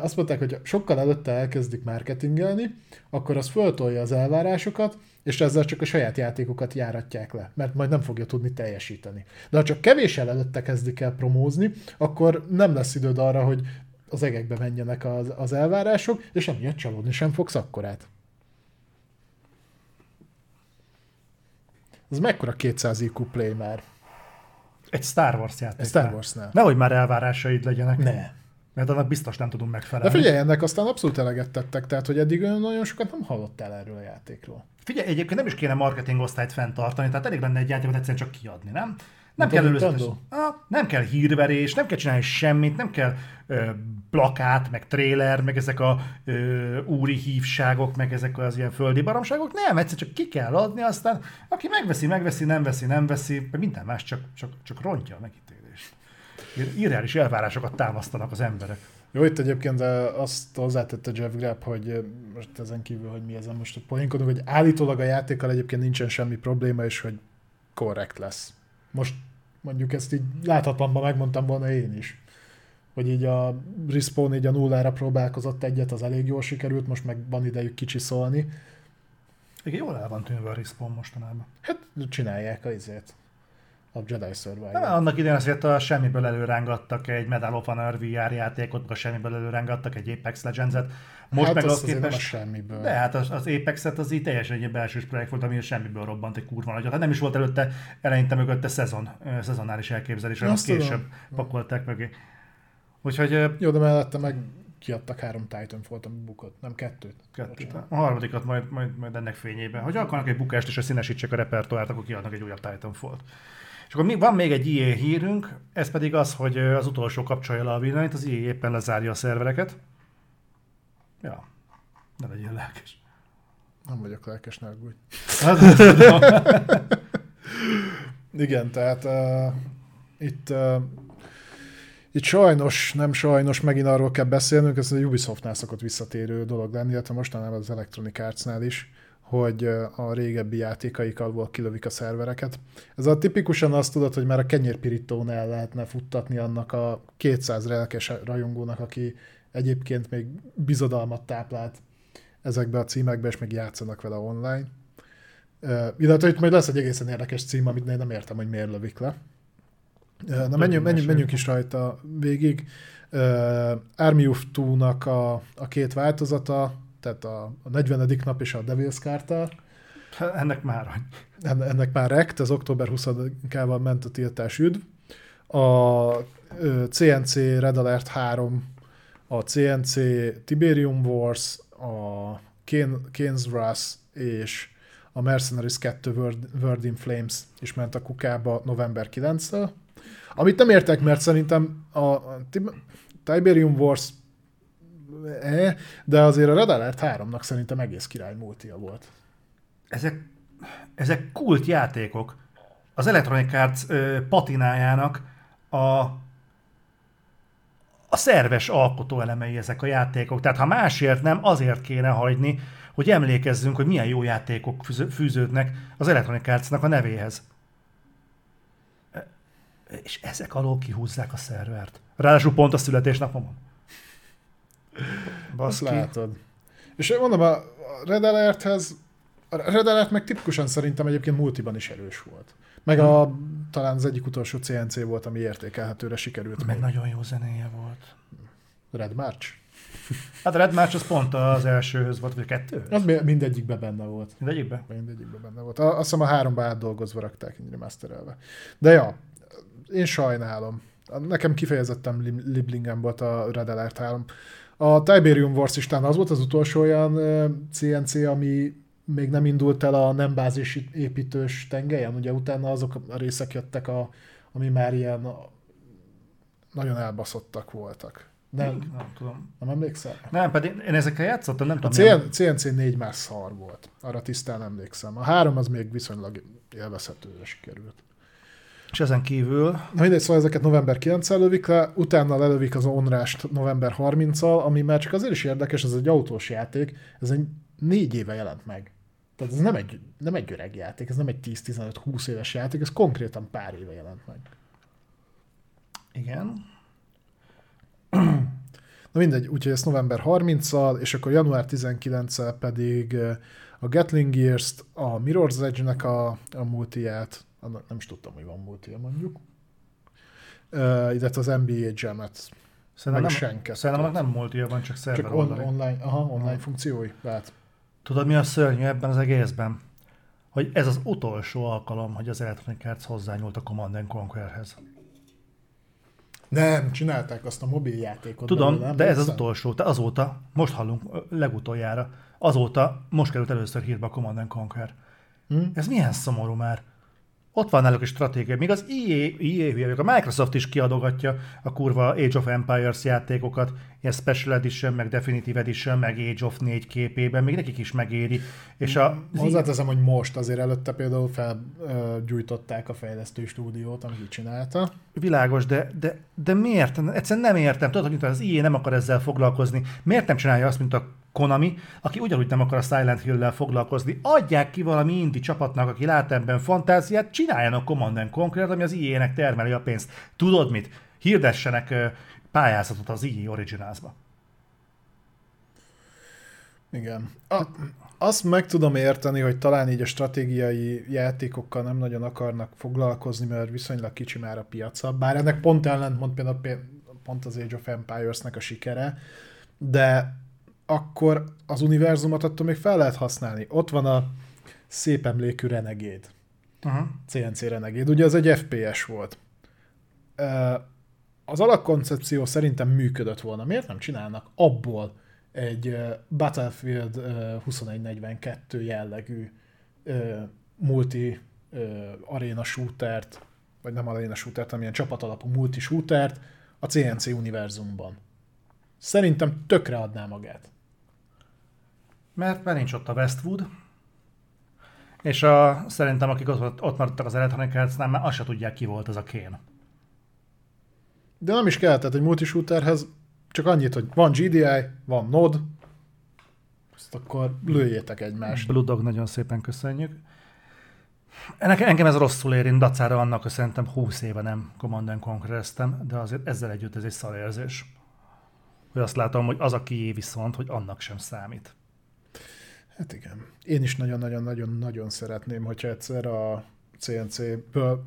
azt mondták, hogy sokkal előtte elkezdik marketingelni, akkor az föltolja az elvárásokat, és ezzel csak a saját játékokat járatják le, mert majd nem fogja tudni teljesíteni. De ha csak kevés előtte kezdik el promózni, akkor nem lesz időd arra, hogy az egekbe menjenek az, az elvárások, és emiatt csalódni sem fogsz akkorát. Ez mekkora 200 IQ play már? Egy Star Wars játék. Star Warsnál. Nehogy már elvárásaid legyenek. Ne. Mert annak biztos nem tudunk De megfelelni. figyelj, ennek aztán abszolút eleget tettek, tehát hogy eddig nagyon sokat nem hallottál erről a játékról. Figyelj, egyébként nem is kéne marketing osztályt fenntartani, tehát elég lenne egy játékot egyszerűen csak kiadni, nem? Nem Mint kell előzetes, nem kell hírverés, nem kell csinálni semmit, nem kell ö, plakát, meg tréler, meg ezek a ö, úri hívságok, meg ezek az ilyen földi baromságok. Nem, egyszer csak ki kell adni, aztán aki megveszi, megveszi, nem veszi, nem veszi, minden más csak, csak, csak rontja a megítélést. Ir- Irreális elvárásokat támasztanak az emberek. Jó, itt egyébként azt hozzátette Jeff Grapp, hogy most ezen kívül, hogy mi ezen most poénkodunk, hogy állítólag a játékkal egyébként nincsen semmi probléma, és hogy korrekt lesz. Most mondjuk ezt így láthatatlanban megmondtam volna én is. Hogy így a Respawn így a nullára próbálkozott egyet, az elég jól sikerült, most meg van idejük kicsi szólni. Igen, jól el van tűnve a Respawn mostanában. Hát csinálják a izét. A Jedi Survivor. Nem, annak idején azért a semmiből előrángattak egy Medal of Honor VR játékot, meg a semmiből előrángattak egy Apex Legends-et. Most hát meg az azért nem a képest... semmiből. De hát az, az Apex-et az így teljesen egy belsős projekt volt, ami semmiből robbant egy kurva nagyot. Hát nem is volt előtte, eleinte mögötte szezon, szezonális elképzelés, hanem később tudom. pakolták mögé. Úgyhogy Jó, de mellette meg kiadtak három Titanfall-t, ami bukott. Nem kettőt. kettőt. Bocsánat. A harmadikat majd, majd, majd ennek fényében. Hogy akarnak egy bukást és a színesítsék a repertoárt, akkor kiadnak egy újabb Titanfall-t. És akkor mi, van még egy IE hírünk, ez pedig az, hogy az utolsó kapcsolja le a villanyt, az IE éppen lezárja a szervereket. Ja, ne legyél lelkes. Nem vagyok lelkes, ne aggódj. Hát. Igen, tehát uh, itt, uh, itt sajnos, nem sajnos, megint arról kell beszélnünk, ez a Ubisoftnál szokott visszatérő dolog lenni, illetve mostanában az Electronic Artsnál is, hogy a régebbi játékaik alól kilövik a szervereket. Ez a tipikusan azt tudod, hogy már a kenyérpirítón el lehetne futtatni annak a 200 lelkes rajongónak, aki egyébként még bizodalmat táplált ezekbe a címekbe, és még játszanak vele online. Uh, illetve itt majd lesz egy egészen érdekes cím, amit én nem értem, hogy miért lövik le. Uh, na menjünk, menjünk, menjünk is rajta végig. Uh, Army of Two-nak a, a két változata, tehát a, a 40. nap és a Devil's Carter, Ennek már. En- ennek már rekt, az október 20-ával ment a tiltás üdv. A CNC Red Alert 3, a CNC Tiberium Wars, a Kane, Wrath és a Mercenaries 2 Word, Word in Flames is ment a kukába november 9-től. Amit nem értek, mert szerintem a, a Tib- Tiberium Wars eh, de azért a Red Alert 3-nak szerintem egész király multia volt. ezek, ezek kult játékok. Az Electronic Arts ö, patinájának a, a szerves alkotóelemei ezek a játékok. Tehát ha másért nem, azért kéne hagyni, hogy emlékezzünk, hogy milyen jó játékok fűző- fűződnek az Electronic Artsnak a nevéhez. E- És ezek alól kihúzzák a szervert. Ráadásul pont a születésnapomon. Azt Baszki. látod. És mondom, a Red Alerthez, a Red Alert meg tipikusan szerintem egyébként multiban is erős volt. Meg a, talán az egyik utolsó CNC volt, ami értékelhetőre sikerült. Meg Meg nagyon jó zenéje volt. Red March. Hát a Red March az pont az elsőhöz volt, vagy a kettőhöz? Az mi- mindegyikben benne volt. Mindegyikben? Mindegyikben benne volt. A- Azt hiszem a háromba átdolgozva rakták, így masterelve. De ja, én sajnálom. Nekem kifejezetten Liblingen volt a Red Alert 3. A Tiberium Wars is az volt az utolsó olyan CNC, ami még nem indult el a nem bázis építős tengelyen, ugye utána azok a részek jöttek, a, ami már ilyen a, nagyon elbaszottak voltak. Nem, Nem tudom. nem emlékszel? Nem, pedig én ezekkel játszottam, nem A tudom. milyen- CN, CNC 4 már szar volt. Arra tisztán emlékszem. A 3 az még viszonylag élvezhetőre sikerült. És ezen kívül, Na mindegy, szóval ezeket november 9 lövik le, utána lelövik az Onrást november 30-al, ami már csak azért is érdekes, ez egy autós játék, ez egy négy éve jelent meg. Tehát ez nem egy, nem egy öreg játék, ez nem egy 10-15-20 éves játék, ez konkrétan pár éve jelent meg. igen, Na mindegy, úgyhogy ez november 30-al, és akkor január 19-el pedig eh, a Gatling Gears-t, a Mirror's Edge-nek a, a multiját, annak nem is tudtam, hogy van multija mondjuk, uh, illetve az NBA Jam-et, szerintem Meg nem, szerintem nem multija van, csak szerver csak on, oldali. online, aha, online funkciói, lehet. Tudod, mi a szörnyű ebben az egészben? Hogy ez az utolsó alkalom, hogy az Electronic Arts hozzányúlt a Command and Conquerhez. Nem, csinálták azt a mobiljátékot. Tudom, belőle, de ez az utolsó. Te azóta, most hallunk legutoljára, azóta most került először hírba a Command and Conquer. Hm? Ez milyen szomorú már. Ott van náluk is stratégia. Még az EA, EA a Microsoft is kiadogatja a kurva Age of Empires játékokat, ilyen Special Edition, meg Definitive Edition, meg Age of 4 képében, még nekik is megéri. És a, az Hozzáteszem, hogy most azért előtte például felgyújtották a fejlesztő stúdiót, amit csinálta. Világos, de, de, de miért? Egyszerűen nem értem. Tudod, hogy az IE nem akar ezzel foglalkozni. Miért nem csinálja azt, mint a Konami, aki ugyanúgy nem akar a Silent Hill-lel foglalkozni. Adják ki valami indi csapatnak, aki lát ebben fantáziát, csináljanak Command and Conquer, ami az IE-nek termeli a pénzt. Tudod mit? Hirdessenek pályázatot az IE Originals-ba. Igen. A, azt meg tudom érteni, hogy talán így a stratégiai játékokkal nem nagyon akarnak foglalkozni, mert viszonylag kicsi már a piaca. Bár ennek pont ellentmond például pé- pont az Age of Empires-nek a sikere, de akkor az univerzumot attól még fel lehet használni. Ott van a szép emlékű Renegade. Uh-huh. CNC Renegade. Ugye az egy FPS volt. Az alapkoncepció szerintem működött volna. Miért nem csinálnak abból egy Battlefield ö, 2142 jellegű multi arena shootert, vagy nem arena shootert, hanem ilyen csapatalapú multi shootert a CNC univerzumban. Szerintem tökre adná magát. Mert, mert nincs ott a Westwood, és a, szerintem akik ott, ott maradtak az Electronic Arts-nál, már azt se tudják, ki volt az a Kén. De nem is kell, tehát egy multishooterhez csak annyit, hogy van GDI, van NOD, azt akkor lőjétek egymást. Blue Dog, nagyon szépen köszönjük. Ennek, engem ez rosszul érint, dacára annak, hogy szerintem 20 éve nem Command conquer de azért ezzel együtt ez egy szar érzés. Hogy azt látom, hogy az a kié viszont, hogy annak sem számít. Hát igen. Én is nagyon-nagyon-nagyon-nagyon szeretném, hogyha egyszer a CNC-ből...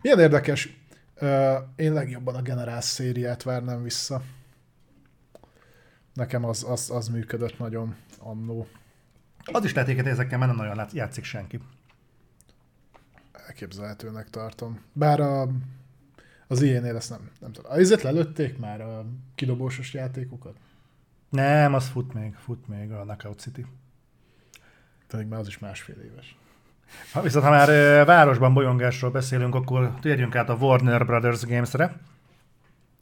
Milyen érdekes, én legjobban a Generász szériát várnám vissza. Nekem az, az, az működött nagyon annó. Az is lehet, hogy ezekkel már nem nagyon játszik senki. Elképzelhetőnek tartom. Bár a, az ilyenél ezt nem, nem tudom. Ezért lelőtték már a kidobósos játékokat? Nem, az fut még, fut még a Knockout City. Pedig már az is másfél éves. Ha viszont ha már városban bolyongásról beszélünk, akkor térjünk át a Warner Brothers Games-re,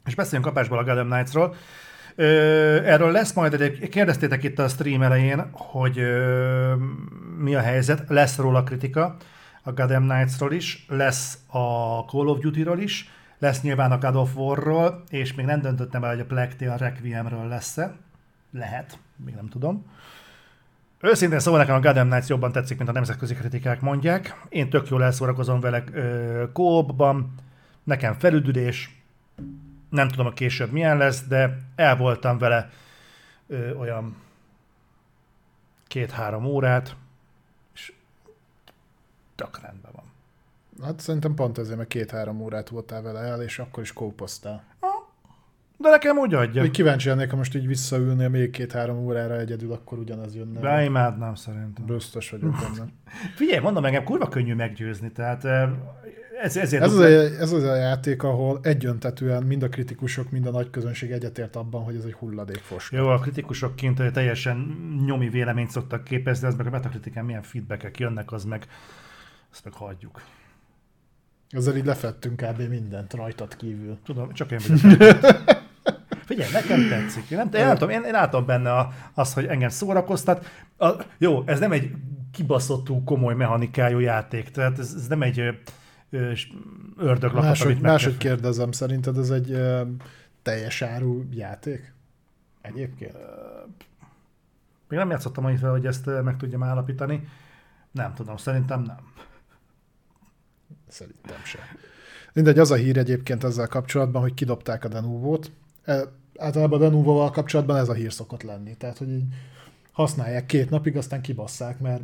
és beszéljünk kapásból a Gotham Knights-ról. Erről lesz majd egy, kérdeztétek itt a stream elején, hogy mi a helyzet, lesz róla kritika, a Gotham Knights-ról is, lesz a Call of Duty-ról is, lesz nyilván a God of War-ról, és még nem döntöttem el, hogy a Plague Tale Requiem-ről lesz-e. Lehet, még nem tudom. Őszintén szóval nekem a Gotham Knights jobban tetszik, mint a nemzetközi kritikák mondják. Én tök jól elszórakozom vele ö, kópban, nekem felüdülés, nem tudom a később milyen lesz, de el voltam vele ö, olyan két-három órát, és tök rendben van. Hát szerintem pont ezért, mert két-három órát voltál vele el, és akkor is kópoztál. De nekem úgy adja. Még kíváncsi lennék, ha most így visszaülnél még két-három órára egyedül, akkor ugyanaz jönne. Beimádnám szerintem. Biztos vagyok benne. Figyelj, mondom, engem kurva könnyű meggyőzni, tehát ez, ezért... Ez az, a, ez az a játék, ahol egyöntetően mind a kritikusok, mind a nagy közönség egyetért abban, hogy ez egy hulladékfos. Jó, a kritikusok kint teljesen nyomi véleményt szoktak képezni, az meg a Metacritiken milyen feedbackek jönnek, az meg, azt meg hagyjuk. Ezzel így lefettünk kb. mindent rajtad kívül. Tudom, csak én vagyok. Figyelj, nekem tetszik. Én nem, én nem tudom, én, én látom benne a, azt, hogy engem szórakoztat. A, jó, ez nem egy kibaszottú, komoly mechanikájú játék, tehát ez, ez nem egy ö, ö, s- ördöglapat, Máshogy, amit máshogy kell... kérdezem, szerinted ez egy ö, teljes áru játék? Egyébként? Még nem játszottam annyit vele, hogy ezt meg tudjam állapítani. Nem tudom, szerintem nem. Szerintem sem. Mindegy, az a hír egyébként ezzel kapcsolatban, hogy kidobták a Denuvót. Általában a Denuvóval kapcsolatban ez a hír szokott lenni. Tehát, hogy így használják két napig, aztán kibasszák, mert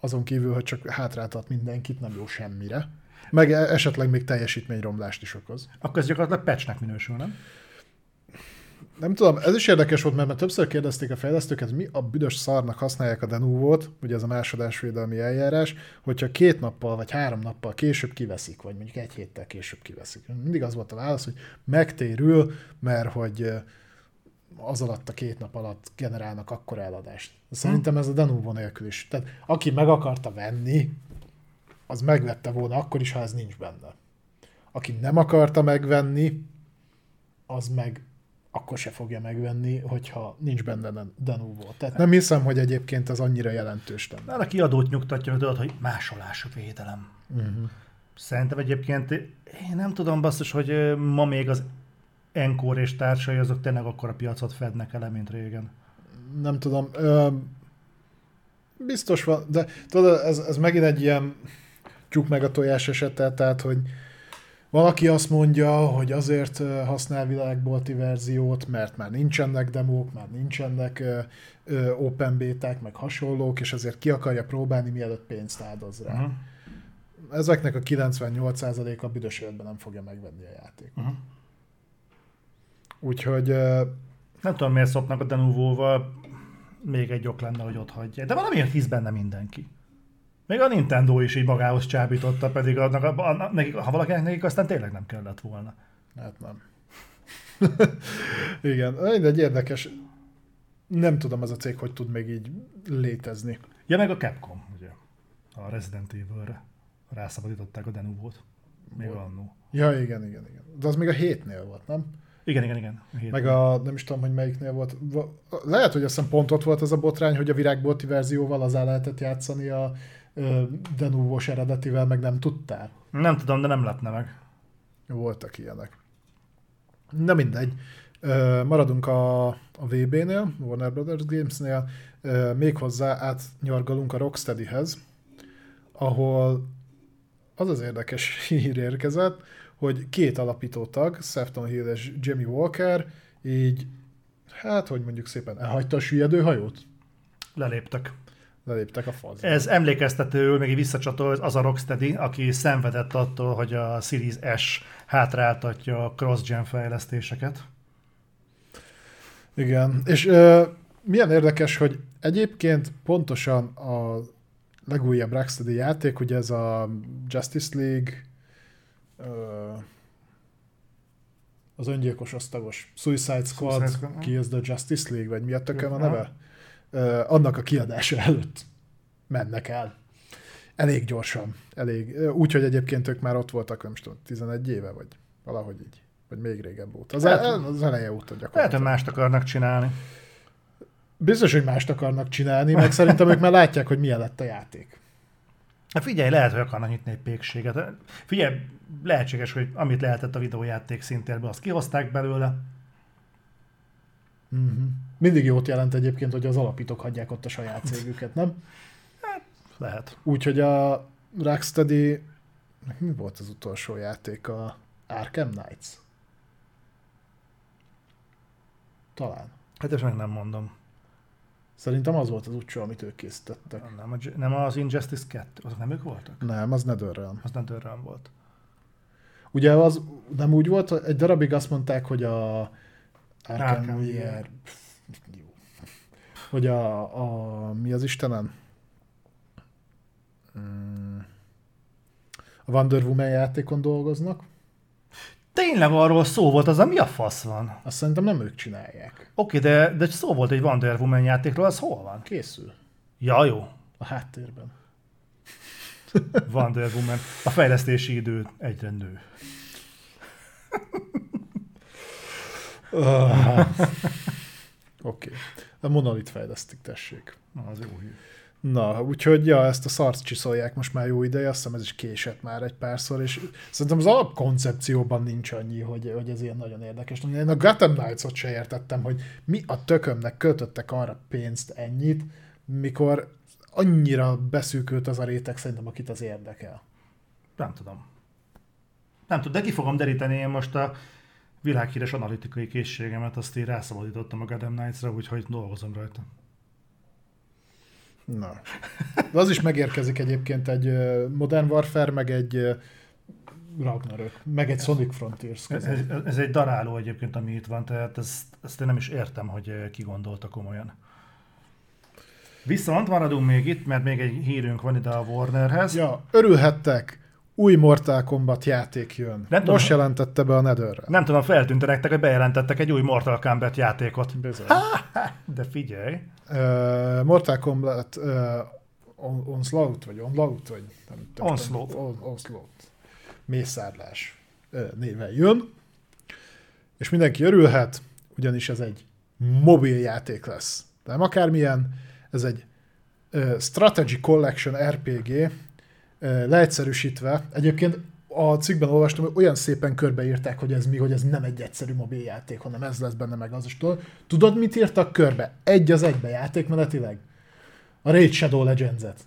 azon kívül, hogy csak hátráltat mindenkit, nem jó semmire. Meg e- esetleg még teljesítményromlást is okoz. Akkor ez gyakorlatilag patchnek minősül, nem? Nem tudom, ez is érdekes volt, mert már többször kérdezték a fejlesztőket, mi a büdös szarnak használják a Denuvót, ugye ez a másodásvédelmi eljárás, hogyha két nappal vagy három nappal később kiveszik, vagy mondjuk egy héttel később kiveszik. Mindig az volt a válasz, hogy megtérül, mert hogy eh, az alatt a két nap alatt generálnak akkor eladást. Szerintem ez a Denuvo nélkül is. Tehát aki meg akarta venni, az megvette volna akkor is, ha ez nincs benne. Aki nem akarta megvenni, az meg akkor se fogja megvenni, hogyha nincs benne Denuvo. Tehát nem hiszem, hogy egyébként ez annyira jelentős lenne. Már a kiadót nyugtatja, hogy tudod, hogy másolás a védelem. Uh-huh. Szerintem egyébként, én nem tudom basszus, hogy ma még az Encore és társai azok tényleg akkor a piacot fednek ele, mint régen. Nem tudom, ö, biztos van, de tudod, ez, ez megint egy ilyen tyúk meg a tojás esete, tehát, hogy valaki azt mondja, hogy azért használ világbolti verziót, mert már nincsenek demók, már nincsenek open béták, meg hasonlók, és azért ki akarja próbálni, mielőtt pénzt áldoz rá. Uh-huh. Ezeknek a 98%-a büdös életben nem fogja megvenni a játékot. Uh-huh. Úgyhogy Nem tudom, miért szopnak a Denuvo-val, még egy ok lenne, hogy ott hagyják. De valamiért hisz benne mindenki. Még a Nintendo is így magához csábította, pedig annak, annak, nekik, ha valakinek nekik aztán tényleg nem kellett volna. Hát nem. Igen, mindegy érdekes. Nem tudom, az a cég hogy tud még így létezni. Ja, meg a Capcom, ugye. A Resident Evil-re rászabadították a Denuvo-t. Még annó. Ja, igen, igen, igen. De az még a hétnél volt, nem? Igen, igen, igen. A hét- Meg a, nem is tudom, hogy melyiknél volt. Lehet, hogy azt hiszem pont ott volt az a botrány, hogy a virágbolti verzióval az lehetett játszani a ö, Denuvos eredetivel, meg nem tudtál. Nem tudom, de nem lepne meg. Voltak ilyenek. Na mindegy. Maradunk a, a VB-nél, Warner Brothers Games-nél, méghozzá átnyargalunk a Rocksteadyhez, ahol az az érdekes hír érkezett, hogy két alapító tag, Sefton Hill és Jamie Walker, így, hát, hogy mondjuk szépen, elhagyta a süllyedő hajót? Leléptek. Leléptek a fazba. Ez emlékeztetőül még visszacsatol, az a Rocksteady, aki szenvedett attól, hogy a Series S hátráltatja a cross-gen fejlesztéseket. Igen, és ö, milyen érdekes, hogy egyébként pontosan a legújabb Rocksteady játék, ugye ez a Justice League, ö, az öngyilkos osztagos Suicide Squad, Suicide Squad, ki az a Justice League, vagy mi a tököm a neve? Annak a kiadása előtt mennek el. Elég gyorsan. Elég. Úgyhogy egyébként ők már ott voltak, nem tudom, 11 éve, vagy valahogy így. Vagy még régebb óta. Az, Lehet, el, az eleje óta Lehet, gyakorlatilag. hogy mást akarnak csinálni. Biztos, hogy mást akarnak csinálni, meg szerintem ők már látják, hogy milyen lett a játék. Hát figyelj, lehet, hogy akarnak nyitni egy pékséget. Figyelj, lehetséges, hogy amit lehetett a videójáték szintérből, azt kihozták belőle. Uh-huh. Mindig jót jelent egyébként, hogy az alapítók hagyják ott a saját cégüket, nem? Lehet. Úgyhogy a Rocksteady, mi volt az utolsó játék? A Arkham Knights? Talán. Hát ezt meg nem mondom. Szerintem az volt az utolsó, amit ők készítettek. Nem, nem az Injustice 2, azok nem ők voltak? Nem, az Netherrealm. Az nem Dörrön volt. Ugye az nem úgy volt, egy darabig azt mondták, hogy a Arkham VR, jó. hogy a, a, mi az Istenem? Mm, A Wonder Woman játékon dolgoznak. Tényleg arról szó volt, az a mi a fasz van? Azt szerintem nem ők csinálják. Oké, de, de szó volt egy Wonder Woman játékról, az hol van? Készül. Ja, jó. A háttérben. Wonder Woman. A fejlesztési idő egyre nő. Oké. Okay. A monolit fejlesztik, tessék. Na, az jó hír. Na, úgyhogy ja, ezt a szart csiszolják most már jó ideje, azt hiszem ez is késett már egy párszor, és szerintem az alapkoncepcióban nincs annyi, hogy, hogy ez ilyen nagyon érdekes. Én a Gotham Knights-ot se értettem, hogy mi a tökömnek költöttek arra pénzt ennyit, mikor annyira beszűkült az a réteg szerintem, akit az érdekel. Nem tudom. Nem tudom, de ki fogom deríteni én most a világhíres analitikai készségemet, azt én rászabadítottam a Gotham Knights-ra, úgyhogy dolgozom rajta. Na. De az is megérkezik egyébként egy Modern Warfare, meg egy Ragnarök, meg egy Sonic Frontiers Ez, között. ez, ez egy daráló egyébként, ami itt van, tehát ezt, ezt én nem is értem, hogy ki gondolta komolyan. Viszont maradunk még itt, mert még egy hírünk van ide a Warnerhez. Ja, örülhettek, új Mortal Kombat játék jön. Nem tudom. Most jelentette be a Netherre. Nem tudom, feltűnt nektek, hogy bejelentettek egy új Mortal Kombat játékot. Bizony. De figyelj, Uh, Mortal Kombat uh, on, Onslaught, vagy Onslaught, vagy nem tudom. Onslaught. On, Onslaught. Mészárlás uh, néven jön. És mindenki örülhet, ugyanis ez egy mobil játék lesz. Nem akármilyen, ez egy uh, Strategy Collection RPG, leegyszerűsítve. Egyébként a cikkben olvastam, hogy olyan szépen körbeírták, hogy ez mi, hogy ez nem egy egyszerű mobiljáték, hanem ez lesz benne meg az is. Tudod, mit írtak körbe? Egy az egybe játékmenetileg? A Raid Shadow Legends-et.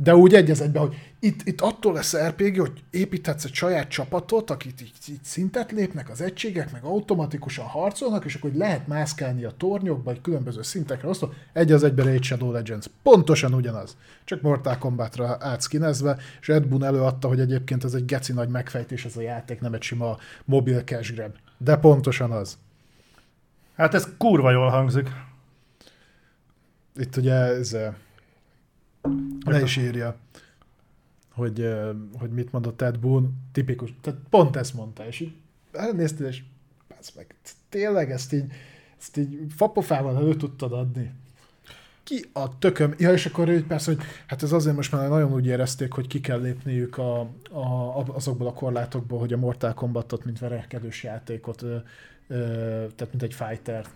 De úgy egy az egybe, hogy itt, itt attól lesz RPG, hogy építhetsz egy saját csapatot, akik így, így szintet lépnek az egységek, meg automatikusan harcolnak, és akkor hogy lehet mászkálni a tornyokba, vagy különböző szintekre osztva. Egy az egybe Raid Shadow Legends. Pontosan ugyanaz. Csak Mortal Kombatra átszkinezve, és Ed Boon előadta, hogy egyébként ez egy geci nagy megfejtés ez a játék, nem egy sima mobil cash grab. De pontosan az. hát ez kurva jól hangzik. Itt ugye ez le is írja, hogy, hogy mit mondott Ted Boon, tipikus, tehát pont ezt mondta, és így elnéztél, és bász meg, tényleg ezt így, ezt így fapofával elő tudtad adni. Ki a tököm? Ja, és akkor így persze, hogy hát ez azért most már nagyon úgy érezték, hogy ki kell lépniük a, a, azokból a korlátokból, hogy a Mortal Kombatot, mint verekedős játékot, tehát mint egy fighter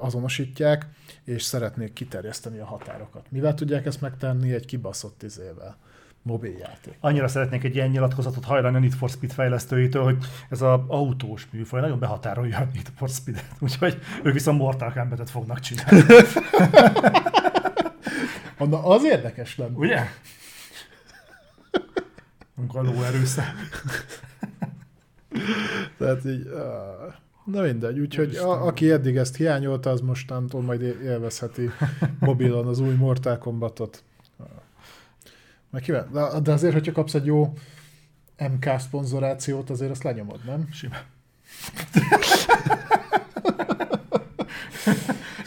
azonosítják, és szeretnék kiterjeszteni a határokat. Mivel tudják ezt megtenni? Egy kibaszott izével. Mobiljáték. Annyira szeretnék egy ilyen nyilatkozatot hajlani a Need for Speed fejlesztőitől, hogy ez az autós műfaj nagyon behatárolja a Need for Speed-et. Úgyhogy ők viszont Mortal Kombat-et fognak csinálni. Na, az érdekes lenne. Ugye? A lóerősze. Tehát így, ah, na mindegy, úgyhogy a, aki eddig ezt hiányolta, az mostantól majd él- élvezheti mobilon az új Mortal Kombatot. Meg de- de azért, hogyha kapsz egy jó MK szponzorációt, azért azt lenyomod, nem? Simán.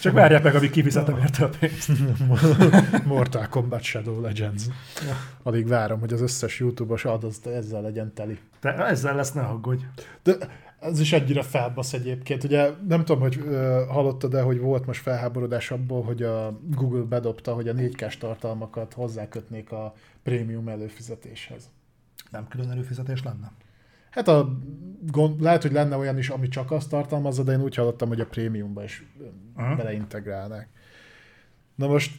Csak várják meg, amíg kifizetem érte a pénzt. Mortal Kombat Shadow Legends. Addig várom, hogy az összes YouTube-os ad, az ezzel legyen teli. Te ezzel lesz, ne aggódj. De ez is egyre felbasz egyébként. Ugye nem tudom, hogy ö, hallottad de hogy volt most felháborodás abból, hogy a Google bedobta, hogy a 4K-s tartalmakat hozzákötnék a prémium előfizetéshez. Nem külön előfizetés lenne? Hát a, gond, lehet, hogy lenne olyan is, ami csak azt tartalmazza, de én úgy hallottam, hogy a prémiumba is Aha. beleintegrálnák. Na most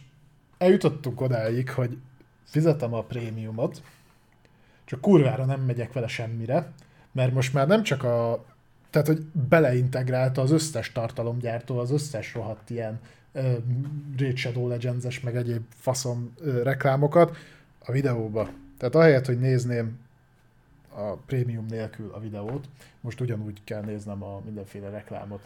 eljutottunk odáig, hogy fizetem a prémiumot, csak kurvára nem megyek vele semmire, mert most már nem csak a... Tehát, hogy beleintegrálta az összes tartalomgyártó, az összes rohadt ilyen uh, Raid Shadow Legends-es, meg egyéb faszom uh, reklámokat a videóba. Tehát ahelyett, hogy nézném a prémium nélkül a videót, most ugyanúgy kell néznem a mindenféle reklámot.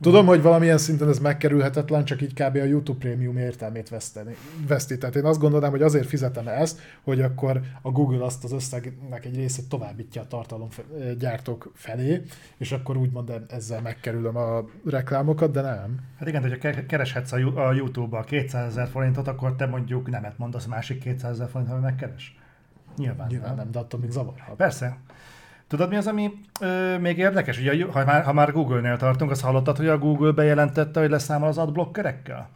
Tudom, hogy valamilyen szinten ez megkerülhetetlen, csak így kb. a YouTube prémium értelmét veszteni, veszti. Tehát én azt gondolnám, hogy azért fizetem ezt, hogy akkor a Google azt az összegnek egy részét továbbítja a tartalomgyártók felé, és akkor úgymond ezzel megkerülöm a reklámokat, de nem. Hát igen, hogyha ke- kereshetsz a, YouTube-ba 200 ezer forintot, akkor te mondjuk nemet mondasz másik 200 ezer forint, ami megkeres. Nyilván, Nyilván nem. nem, de attól még zavarhat. Persze. Tudod mi az, ami ö, még érdekes? Ugye, ha már, ha már Google-nél tartunk, azt hallottad, hogy a Google bejelentette, hogy leszámol az adblockerekkel?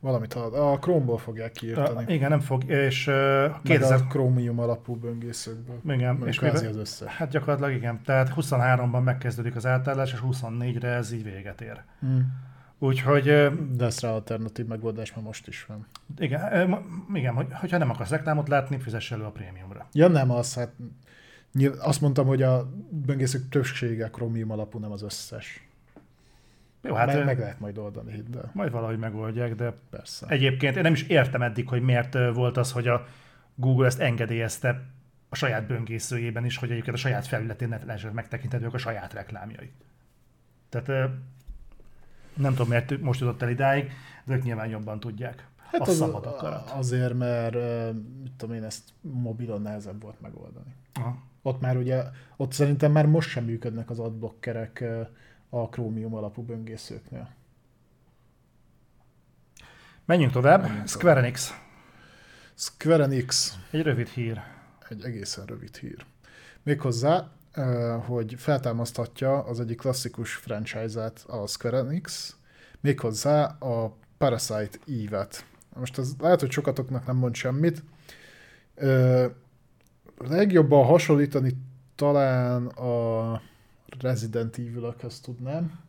Valamit. A Chrome-ból fogják Uh, kiírtani. igen, nem fog, és Meg 2000... a Chromium alapú böngészőkből. Igen, Meg és mivel- az összes. Hát gyakorlatilag igen. Tehát 23-ban megkezdődik az átállás, és 24-re ez így véget ér. Mm. Úgyhogy De ez rá alternatív megoldás, mert most is van. igen, igen, hogy, hogyha nem akarsz reklámot látni, fizess elő a prémiumra. Ja nem az, hát azt mondtam, hogy a böngészők többsége Chromium alapú, nem az összes. Jó, Hát meg, meg lehet majd oldani, hidd el. majd valahogy megoldják, de Persze. egyébként én nem is értem eddig, hogy miért volt az, hogy a Google ezt engedélyezte a saját böngészőjében is, hogy egyébként a saját felületén ne lehessen megtekinthetők a saját reklámjai. Tehát nem tudom, miért most jutott el idáig, de ők nyilván jobban tudják. Hát a az, szabad akarat. azért, mert mit tudom én, ezt mobilon nehezebb volt megoldani. Aha. Ott már ugye, ott szerintem már most sem működnek az adblockerek a Chromium alapú böngészőknél. Menjünk tovább. Square Enix. Square Enix Egy rövid hír. egy egészen rövid hír. Méghozzá, hogy feltámasztatja az egyik klasszikus franchise-át a Square Enix, méghozzá a Parasite Eve-et. Most ez lehet, hogy sokatoknak nem mond semmit. Legjobban hasonlítani talán a Resident Evil-ökhöz tudnám.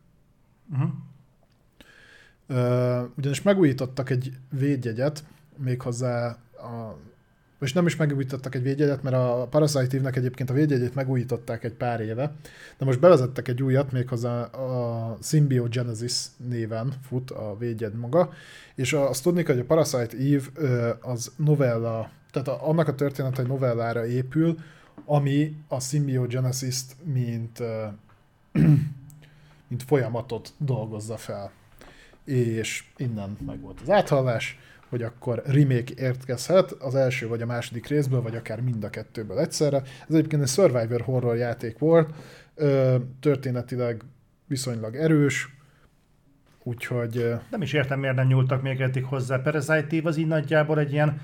Uh-huh. Ö, ugyanis megújítottak egy védjegyet, méghozzá a és nem is megújítottak egy védjegyet, mert a Parasite Eve-nek egyébként a védjegyét megújították egy pár éve, de most bevezettek egy újat, méghozzá a Symbiogenesis néven fut a védjegy maga, és azt tudni, hogy a Parasite Eve az novella, tehát a, annak a történet egy novellára épül, ami a Symbiogenesis-t mint, ö, mint folyamatot dolgozza fel. És innen meg volt az áthallás, hogy akkor remake érkezhet az első vagy a második részből, vagy akár mind a kettőből egyszerre. Ez egyébként egy survivor horror játék volt, történetileg viszonylag erős, úgyhogy Nem is értem, miért nem nyúltak még eddig hozzá. Parasite Eve az így nagyjából egy ilyen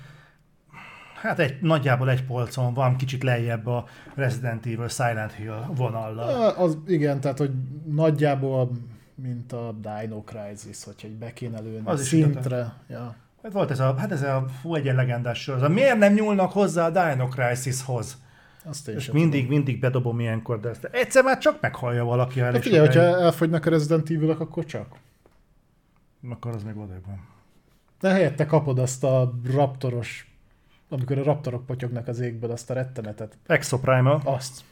Hát egy, nagyjából egy polcon van, kicsit lejjebb a Resident Evil Silent Hill vonallal. Az igen, tehát hogy nagyjából mint a Dino Crisis, hogyha így be kéne lőni Az is szintre. Ja. Hát volt ez a, hát ez a, fú, egy legendás sor. Az a, miért nem nyúlnak hozzá a Dino Crisishoz? Azt én És sem mindig, mindig bedobom ilyenkor, de ezt egyszer már csak meghallja valaki el. tudom. Hát és figyelj, hogyha elfogynak a Resident evil akkor csak. Akkor az még odébb van. De helyette kapod azt a raptoros, amikor a raptorok potyognak az égből, azt a rettenetet. Exoprimal. Azt.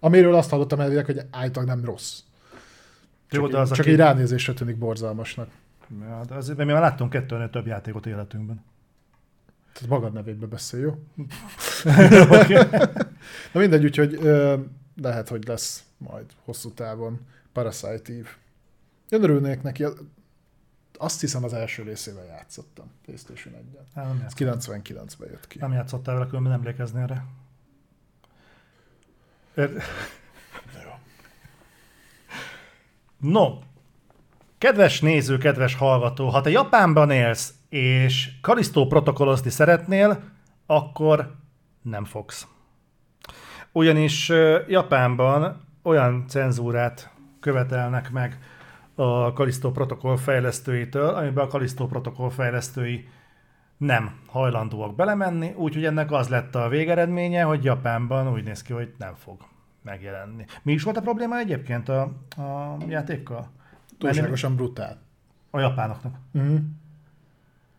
Amiről azt hallottam elvileg, hogy állítólag nem rossz. Jó, Csak, de az, csak aki... így ránézésre tűnik borzalmasnak. Ja, de azért, mert mi már láttunk kettőnél több játékot életünkben. Tehát magad nevébe beszél, jó? Na mindegy, úgyhogy ö, lehet, hogy lesz majd hosszú távon Parasite Eve. Én örülnék neki, azt hiszem az első részével játszottam PlayStation 1-en. Hát nem, Ez játszottam. 99-ben jött ki. nem játszottál vele, különben emlékeznél rá. Er- No, kedves néző, kedves hallgató, ha te Japánban élsz, és Kalisztó protokollozni szeretnél, akkor nem fogsz. Ugyanis Japánban olyan cenzúrát követelnek meg a Kalisztó protokoll fejlesztőitől, amiben a Kalisztó protokoll fejlesztői nem hajlandóak belemenni, úgyhogy ennek az lett a végeredménye, hogy Japánban úgy néz ki, hogy nem fog megjelenni. Mi is volt a probléma egyébként a, a játékkal? Túlságosan brutál. A japánoknak. Mm.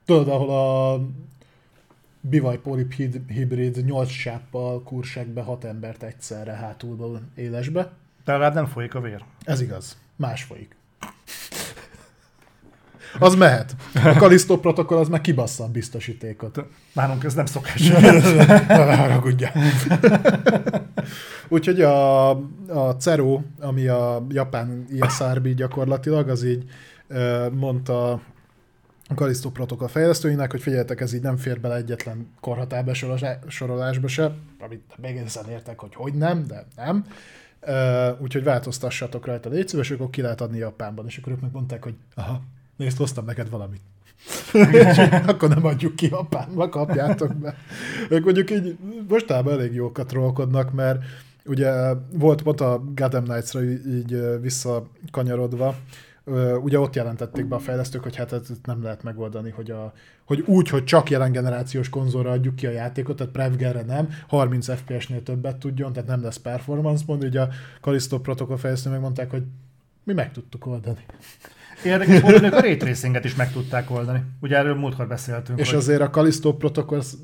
Tudod, ahol a bivaj polip hid- hibrid 8 sáppal kursák be 6 embert egyszerre hátulból élesbe. De legalább nem folyik a vér. Ez igaz. Más folyik. Az mehet. A Kalisztó protokoll az meg kibassza a biztosítékot. Nálunk ez nem szokás. Ne haragudjál. Úgyhogy a, a CERO, ami a japán ISRB gyakorlatilag, az így mondta a Kalisztó protokoll fejlesztőinek, hogy figyeljetek, ez így nem fér bele egyetlen korhatárbe sorolásba se, amit egészen értek, hogy hogy nem, de nem. Ö, úgyhogy változtassatok rajta, légy szíves, akkor ki lehet adni Japánban. És akkor ők meg mondták, hogy aha, nézd, hoztam neked valamit. akkor nem adjuk ki Japánba, kapjátok be. Ők mondjuk így mostában elég jókat trollkodnak, mert ugye volt pont a Gotham Knights-ra így visszakanyarodva, ugye ott jelentették be a fejlesztők, hogy hát ezt nem lehet megoldani, hogy, a, hogy úgy, hogy csak jelen generációs konzolra adjuk ki a játékot, tehát Prevgerre nem, 30 FPS-nél többet tudjon, tehát nem lesz performance mond, ugye a Callisto protokoll fejlesztő megmondták, hogy mi meg tudtuk oldani. Érdekes volt, hogy a ray tracinget is meg tudták oldani. Ugye erről múltkor beszéltünk. És hogy... azért a Callisto protokoll az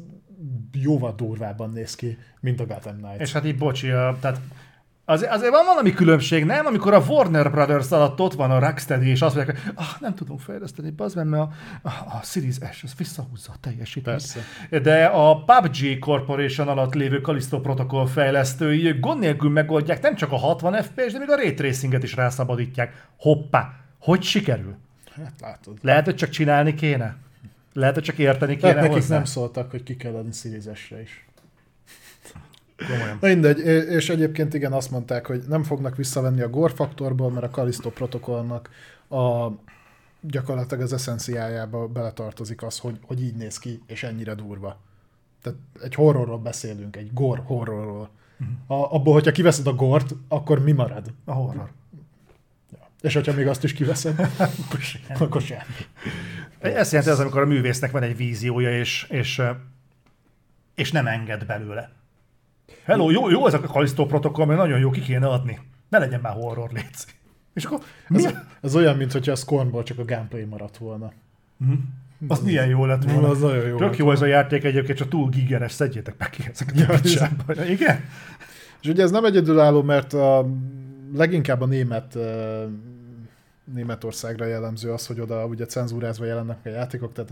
jóval durvábban néz ki, mint a Gotham Knights. És hát így bocsi, a, tehát azért, azért van valami különbség, nem? Amikor a Warner Brothers alatt ott van a Rocksteady, és azt mondják, hogy ah, nem tudunk fejleszteni, bazd meg, mert a, a, a Series S az visszahúzza a teljesítményt. Persze. De a PUBG Corporation alatt lévő Callisto protokoll fejlesztői gond nélkül megoldják nem csak a 60 FPS, de még a ray tracinget is rászabadítják. Hoppá! Hogy sikerül? Hát látod. Lehet, hogy csak csinálni kéne? Lehet, hogy csak érteni kéne Tehát nekik hozzá? nem szóltak, hogy ki kell adni Series S-re is. Komolyan. Na mindegy, és egyébként igen, azt mondták, hogy nem fognak visszavenni a gore faktorból, mert a Callisto protokollnak a gyakorlatilag az eszenciájába beletartozik az, hogy, hogy így néz ki, és ennyire durva. Tehát egy horrorról beszélünk, egy gore horrorról. A, abból, hogyha kiveszed a gort, akkor mi marad? A horror. És hogyha még azt is kiveszed, akkor semmi. Ez jelenti az, amikor a művésznek van egy víziója, és, és, és nem enged belőle. Hello, jó, jó ez a Callisto protokoll, mert nagyon jó, ki kéne adni. Ne legyen már horror, légy. És akkor mi? Ez, ez olyan, mint hogyha a Scornból csak a gameplay maradt volna. Az milyen jó lett volna. Az nagyon jó Tök jó ez a játék egyébként, csak túl gigeres, szedjétek meg ki ezeket Ja, a picsába. Igen? És ugye ez nem egyedülálló, mert a, leginkább a német Németországra jellemző az, hogy oda ugye cenzúrázva jelennek a játékok, tehát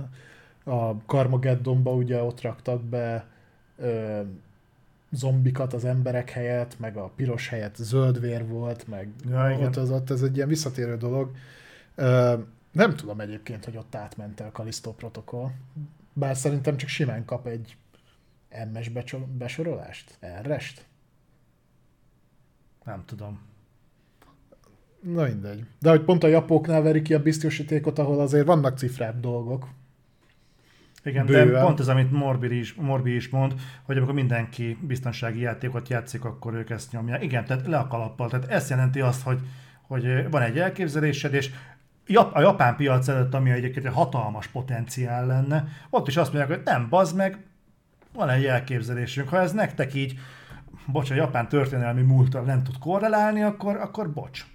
a Carmageddonba ugye ott raktak be ö, zombikat az emberek helyett, meg a piros helyett zöld vér volt, meg Ja, igen. ott, az, ott ez egy ilyen visszatérő dolog. Ö, nem tudom egyébként, hogy ott átment a Callisto protokoll, bár szerintem csak simán kap egy MS besorolást, R-est. Nem tudom. Na mindegy. De hogy pont a japóknál verik ki a biztosítékot, ahol azért vannak cifrább dolgok. Igen, de Bőven. pont ez, amit Morbi is, Morbi is mond, hogy amikor mindenki biztonsági játékot játszik, akkor ők ezt nyomják. Igen, tehát le a kalappal. Tehát ez jelenti azt, hogy, hogy van egy elképzelésed, és a japán piac előtt, ami egyébként egy hatalmas potenciál lenne, ott is azt mondják, hogy nem, bazd meg, van egy elképzelésünk. Ha ez nektek így, bocs, a japán történelmi múltal nem tud korrelálni, akkor, akkor bocs.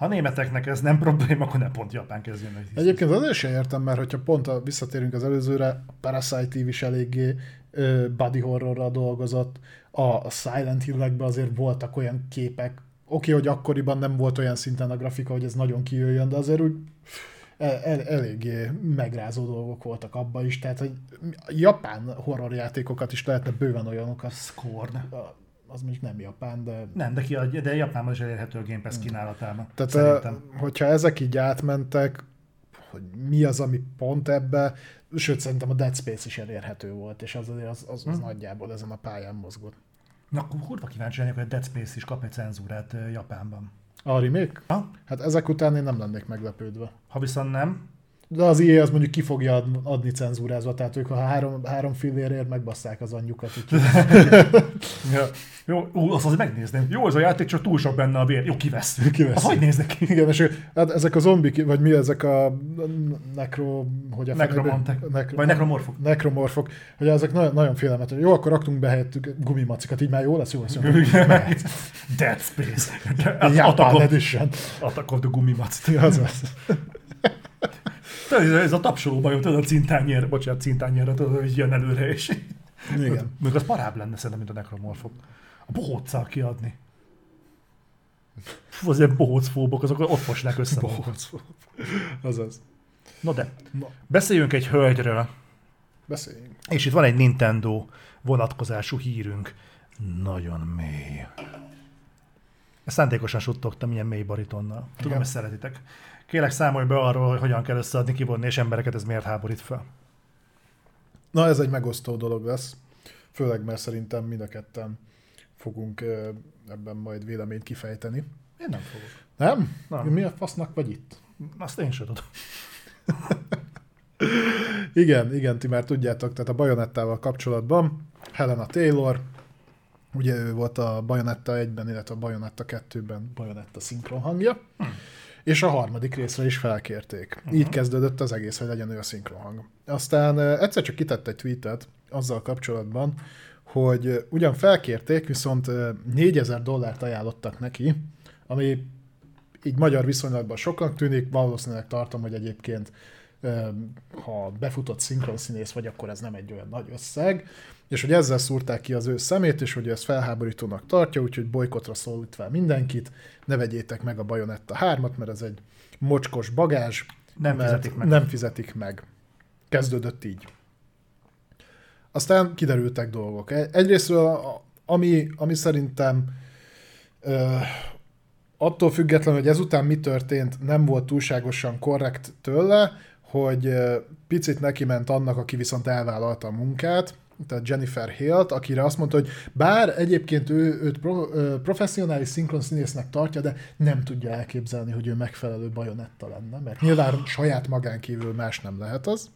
Ha a németeknek ez nem probléma, akkor ne pont Japán kezdjen meg. Egyébként azért sem értem, mert hogyha pont a, visszatérünk az előzőre, a Parasite TV is eléggé ö, body horrorral dolgozott, a, a Silent Hill-ekben azért voltak olyan képek, oké, hogy akkoriban nem volt olyan szinten a grafika, hogy ez nagyon kijöjjön, de azért úgy el, el, eléggé megrázó dolgok voltak abban is, tehát hogy japán horrorjátékokat is lehetne bőven olyanokat. Scorn. A- Az mondjuk nem japán, de Nem, de, kiadja, de Japánban is elérhető a Game Pass kínálatában. Tehát Szerintem. Hogyha ezek így átmentek, hogy mi az, ami pont ebbe, sőt szerintem a Dead Space is elérhető volt, és az azért az, az, az Hm. nagyjából ezen a pályán mozgott. Na, akkor kurva kíváncsi lennék, hogy a Dead Space is kap egy cenzúrát Japánban. A remake? Ha? Hát ezek után én nem lennék meglepődve. Ha viszont nem, De az EA az mondjuk ki fogja ad- adni cenzúrázva, tehát ők a három, három fillérért megbasszák az anyjukat. Ja. jó, ú, azt azért megnézném. Jó, ez a játék, csak túl sok benne a vér. Jó, kivesszük. Kivesszük. Az hogy néznek ki? igen, és hát ezek a zombik, vagy mi ezek a nekro... Hogy a Nekromantek. nekro, Vagy nekromorfok. nekromorfok, hogy ezek nagyon, nagyon félelmetes. Jó, akkor raktunk be helyettük gumimacikat, így már jó lesz, jó lesz. Jó. Dead Space. Japan Edition. Attack of the Gumimac. Az az. Tudod, ez- a tapsoló bajom, tudod, a cintányér, bocsánat, cintányérre, tudod, hogy jön előre, és Igen. még az parább lenne szerintem, mint a nekromorfok. A bohóccal kiadni. Fú, az ilyen bohócfóbok, azok ott fosnák össze. magukat. Azaz. No de, Na, beszéljünk egy hölgyről, beszéljünk. és itt van egy Nintendo vonatkozású hírünk. Nagyon mély. Ezt szándékosan suttogtam ilyen mély baritonnal. Tudom, Igen. hogy szeretitek. Kérlek számolj be arról, hogy hogyan kell összeadni, kivonni, és embereket ez miért háborít fel. Na, ez egy megosztó dolog lesz. Főleg, mert szerintem mind a ketten fogunk ebben majd véleményt kifejteni. Én nem fogok. Nem? Nem. Mi a fasznak vagy itt? Azt én sem tudom. Igen, igen, ti már tudjátok, tehát a Bajonettával kapcsolatban Helena Taylor, ugye ő volt a Bajonetta 1-ben, illetve a Bajonetta 2-ben Bajonetta szinkron hangja, és a harmadik részre is felkérték. Uh-huh. Így kezdődött az egész, hogy legyen ő a szinkron hang. Aztán egyszer csak kitett egy tweetet azzal kapcsolatban, hogy ugyan felkérték, viszont eh, 4000 dollárt ajánlottak neki, ami így magyar viszonylatban soknak tűnik, valószínűleg tartom, hogy egyébként ha befutott szinkronszínész vagy, akkor ez nem egy olyan nagy összeg, és hogy ezzel szúrták ki az ő szemét, és hogy ő ezt felháborítónak tartja, úgyhogy bolykotra szólít fel mindenkit, ne vegyétek meg a Bajonetta 3-at, mert ez egy mocskos bagázs, Nem fizetik meg. Nem fizetik meg. Kezdődött így. Aztán kiderültek dolgok. E- Egyrésztről, ami, ami szerintem ö, attól függetlenül, hogy ezután mi történt, nem volt túlságosan korrekt tőle, hogy picit neki ment annak, aki viszont elvállalta a munkát, tehát Jennifer Hill-t, akire azt mondta, hogy bár egyébként ő őt pro, ö, professzionális szinkron színésznek tartja, de nem tudja elképzelni, hogy ő megfelelő bajonetta lenne, mert nyilván saját magán kívül más nem lehet az.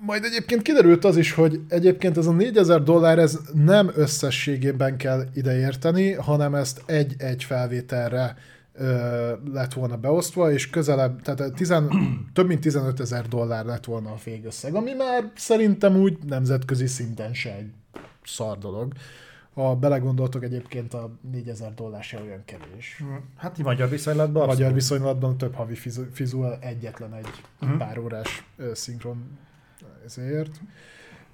Majd egyébként kiderült az is, hogy egyébként ez a 4000 dollár ez nem összességében kell ideérteni, hanem ezt egy-egy felvételre ö, lett volna beosztva, és közelebb, tehát tizen, több mint 15 ezer dollár lett volna a végösszeg, ami már szerintem úgy nemzetközi szinten se egy szar dolog. Ha belegondoltok, egyébként a 4000 dollár se olyan kevés. Hát így magyar viszonylatban Magyar abszolút. viszonylatban több havi fizu- egyetlen egy uh-huh. pár órás ö, szinkron ezért.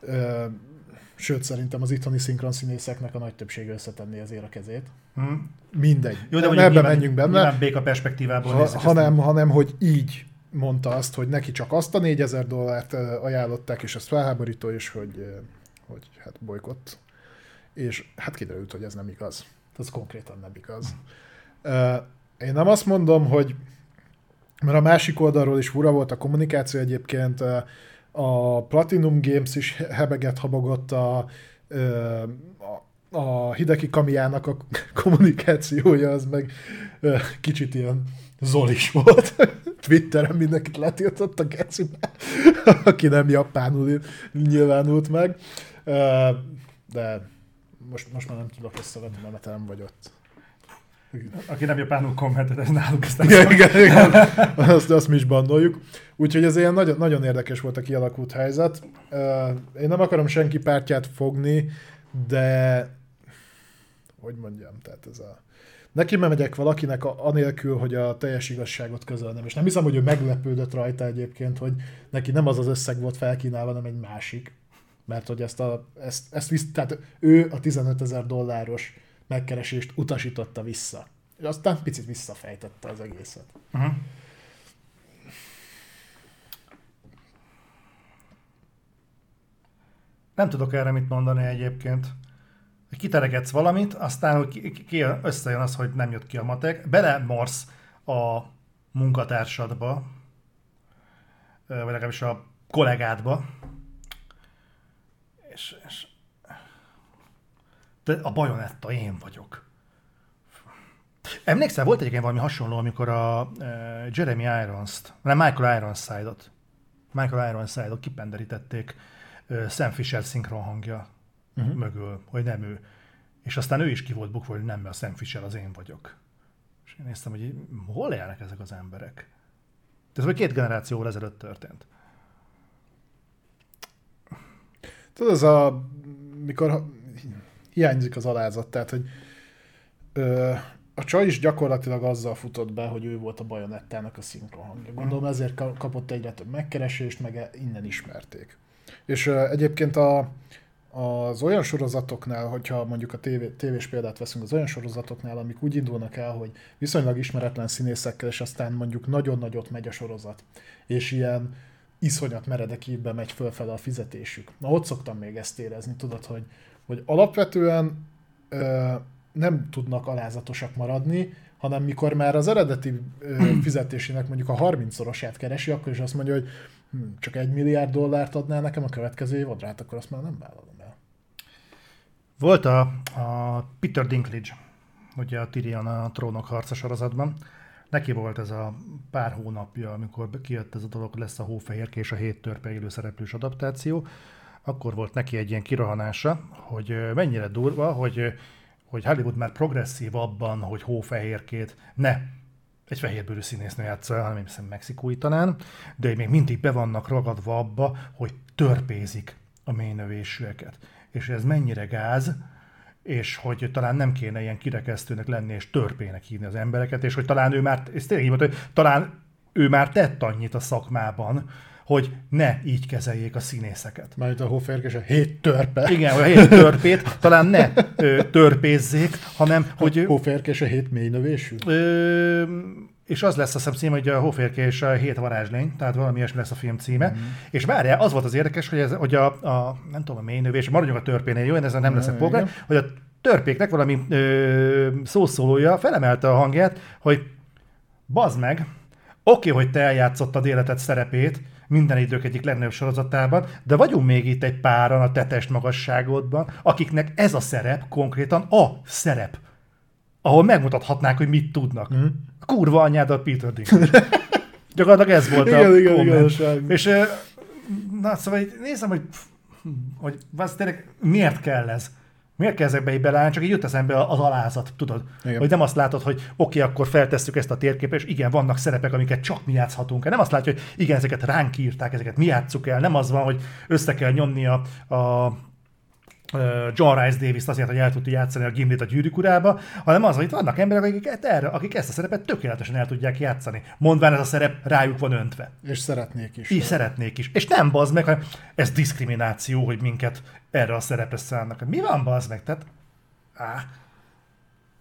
Ö, sőt, szerintem az itthoni szinkron színészeknek a nagy többsége összetenni ezért a kezét. Hm. Mindegy. Jó, de nem ebbe nyilván, menjünk benne. Nyilván béka perspektívából Ha, hanem, hanem, hogy így mondta azt, hogy neki csak azt a 4000 dollárt ajánlották, és ez felháborító, és hogy, hogy hát bolykott. És hát kiderült, hogy ez nem igaz. Ez konkrétan nem igaz. Én nem azt mondom, hogy mert a másik oldalról is fura volt a kommunikáció egyébként, a Platinum Games is hebeget habogott a, a, a Hideki Kamiának a kommunikációja, az meg kicsit ilyen zolis volt. Twitteren mindenkit letiltott a gecibe, aki nem japánul nyilvánult meg. De most, most már nem tudok összevetni, mert nem vagy ott. Aki nem japánul kommentet, ez náluk aztán Igen, igen, igen. Azt, azt mi is bandoljuk. Úgyhogy ez ilyen nagyon, nagyon érdekes volt a kialakult helyzet. Én nem akarom senki pártját fogni, de hogy mondjam, tehát ez a... Neki megyek valakinek a, anélkül, hogy a teljes igazságot közölnem. És nem hiszem, hogy ő meglepődött rajta egyébként, hogy neki nem az az összeg volt felkínálva, hanem egy másik. Mert hogy ezt, a, ezt, ezt visz, tehát ő a 15 ezer dolláros megkeresést utasította vissza. És aztán picit visszafejtette az egészet. Uh-huh. Nem tudok erre mit mondani egyébként. Kiteregetsz valamit, aztán hogy ki, ki, összejön az, hogy nem jött ki a matek, belemorsz a munkatársadba, vagy legalábbis a kollégádba, és, és a bajonetta én vagyok. Emlékszel, volt egyébként valami hasonló, amikor a uh, Jeremy Irons-t, nem Michael Ironside-ot, Michael Ironside-ot kipenderítették uh, Sam Fisher szinkron hangja uh-huh. mögül, hogy nem ő. És aztán ő is ki volt bukva, hogy nem, mert a Sam Fisher az én vagyok. És én néztem, hogy hol élnek ezek az emberek? Ez vagy két generációval ezelőtt történt. Tudod, az a, mikor hiányzik az alázat, tehát, hogy ö, a csaj is gyakorlatilag azzal futott be, hogy ő volt a bajonettának a szinkron hangja. Gondolom ezért ka- kapott egyre több megkeresést, meg e- innen ismerték. És ö, egyébként a, az olyan sorozatoknál, hogyha mondjuk a tévé, tévés példát veszünk, az olyan sorozatoknál, amik úgy indulnak el, hogy viszonylag ismeretlen színészekkel, és aztán mondjuk nagyon nagyot megy a sorozat, és ilyen iszonyat meredek évben megy fölfele a fizetésük. Na ott szoktam még ezt érezni, tudod, hogy, hogy alapvetően ö, nem tudnak alázatosak maradni, hanem mikor már az eredeti ö, fizetésének mondjuk a 30-szorosát keresi, akkor is azt mondja, hogy hm, csak egy milliárd dollárt adnál nekem a következő évadra, hát akkor azt már nem vállalom el. Volt a, a Peter Dinklage, ugye a Tyrion a trónok harca sorozatban. Neki volt ez a pár hónapja, amikor kijött ez a dolog, lesz a Hófehérke és a hét törpe élő szereplős adaptáció, akkor volt neki egy ilyen kirohanása, hogy mennyire durva, hogy, hogy Hollywood már progresszív abban, hogy Hófehérkét ne egy fehérbőrű színésznő játsza hanem hiszem mexikói talán, de még mindig be vannak ragadva abba, hogy törpézik a mélynövésűeket. És ez mennyire gáz, és hogy talán nem kéne ilyen kirekesztőnek lenni, és törpének hívni az embereket, és hogy talán ő már, és tényleg így mondta, hogy talán ő már tett annyit a szakmában, hogy ne így kezeljék a színészeket. Mármint a hóférkés a hét törpe. Igen, a hét törpét talán ne ö, törpézzék, hanem hogy... A hóférkés a hét mélynövésű. Ö, és az lesz a hiszem cím, hogy a Hóférke és a Hét varázslény, tehát valami ilyesmi lesz a film címe. Mm. És várjál, az volt az érdekes, hogy, ez, hogy a, a, nem tudom, a mélynövés, maradjunk a törpénél, jó, én ezen nem leszek polgár, hogy a törpéknek valami ö, szószólója felemelte a hangját, hogy bazd meg, Oké, hogy te eljátszottad életed szerepét, minden idők egyik legnagyobb sorozatában, de vagyunk még itt egy páran a tetest magasságodban, akiknek ez a szerep konkrétan a szerep, ahol megmutathatnák, hogy mit tudnak. Mm. Kurva anyádat Peter Dinklage. Gyakorlatilag ez volt Igen, a igen, komment. igazság. És na, szóval így nézem, hogy, hogy az tényleg miért kell ez? Miért kell ezekbe így beleállni? Csak így jut eszembe az alázat, tudod? Igen. Hogy nem azt látod, hogy oké, okay, akkor feltesszük ezt a térképet, és igen, vannak szerepek, amiket csak mi játszhatunk el. Nem azt látja, hogy igen, ezeket ránk írták, ezeket mi játsszuk el. Nem az van, hogy össze kell nyomni a, a John Rice Davis azért, hogy el tudja játszani a Gimlit a gyűrűk urába, hanem az, hogy itt vannak emberek, akik, erre, akik ezt a szerepet tökéletesen el tudják játszani. Mondván ez a szerep rájuk van öntve. És szeretnék is. Így szeretnék is. És nem bazd meg, hanem ez diszkrimináció, hogy minket erre a szerepre szállnak. Mi van bazd meg? Tehát, á,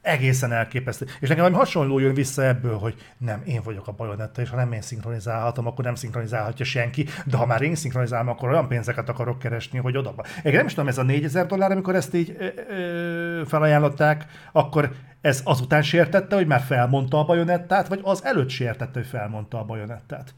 egészen elképesztő. És nekem valami hasonló jön vissza ebből, hogy nem, én vagyok a bajonetta, és ha nem én szinkronizálhatom, akkor nem szinkronizálhatja senki, de ha már én szinkronizálom, akkor olyan pénzeket akarok keresni, hogy oda. Én nem is tudom, ez a 4000 dollár, amikor ezt így ö, ö, felajánlották, akkor ez azután sértette, hogy már felmondta a bajonettát, vagy az előtt sértette, hogy felmondta a bajonettát?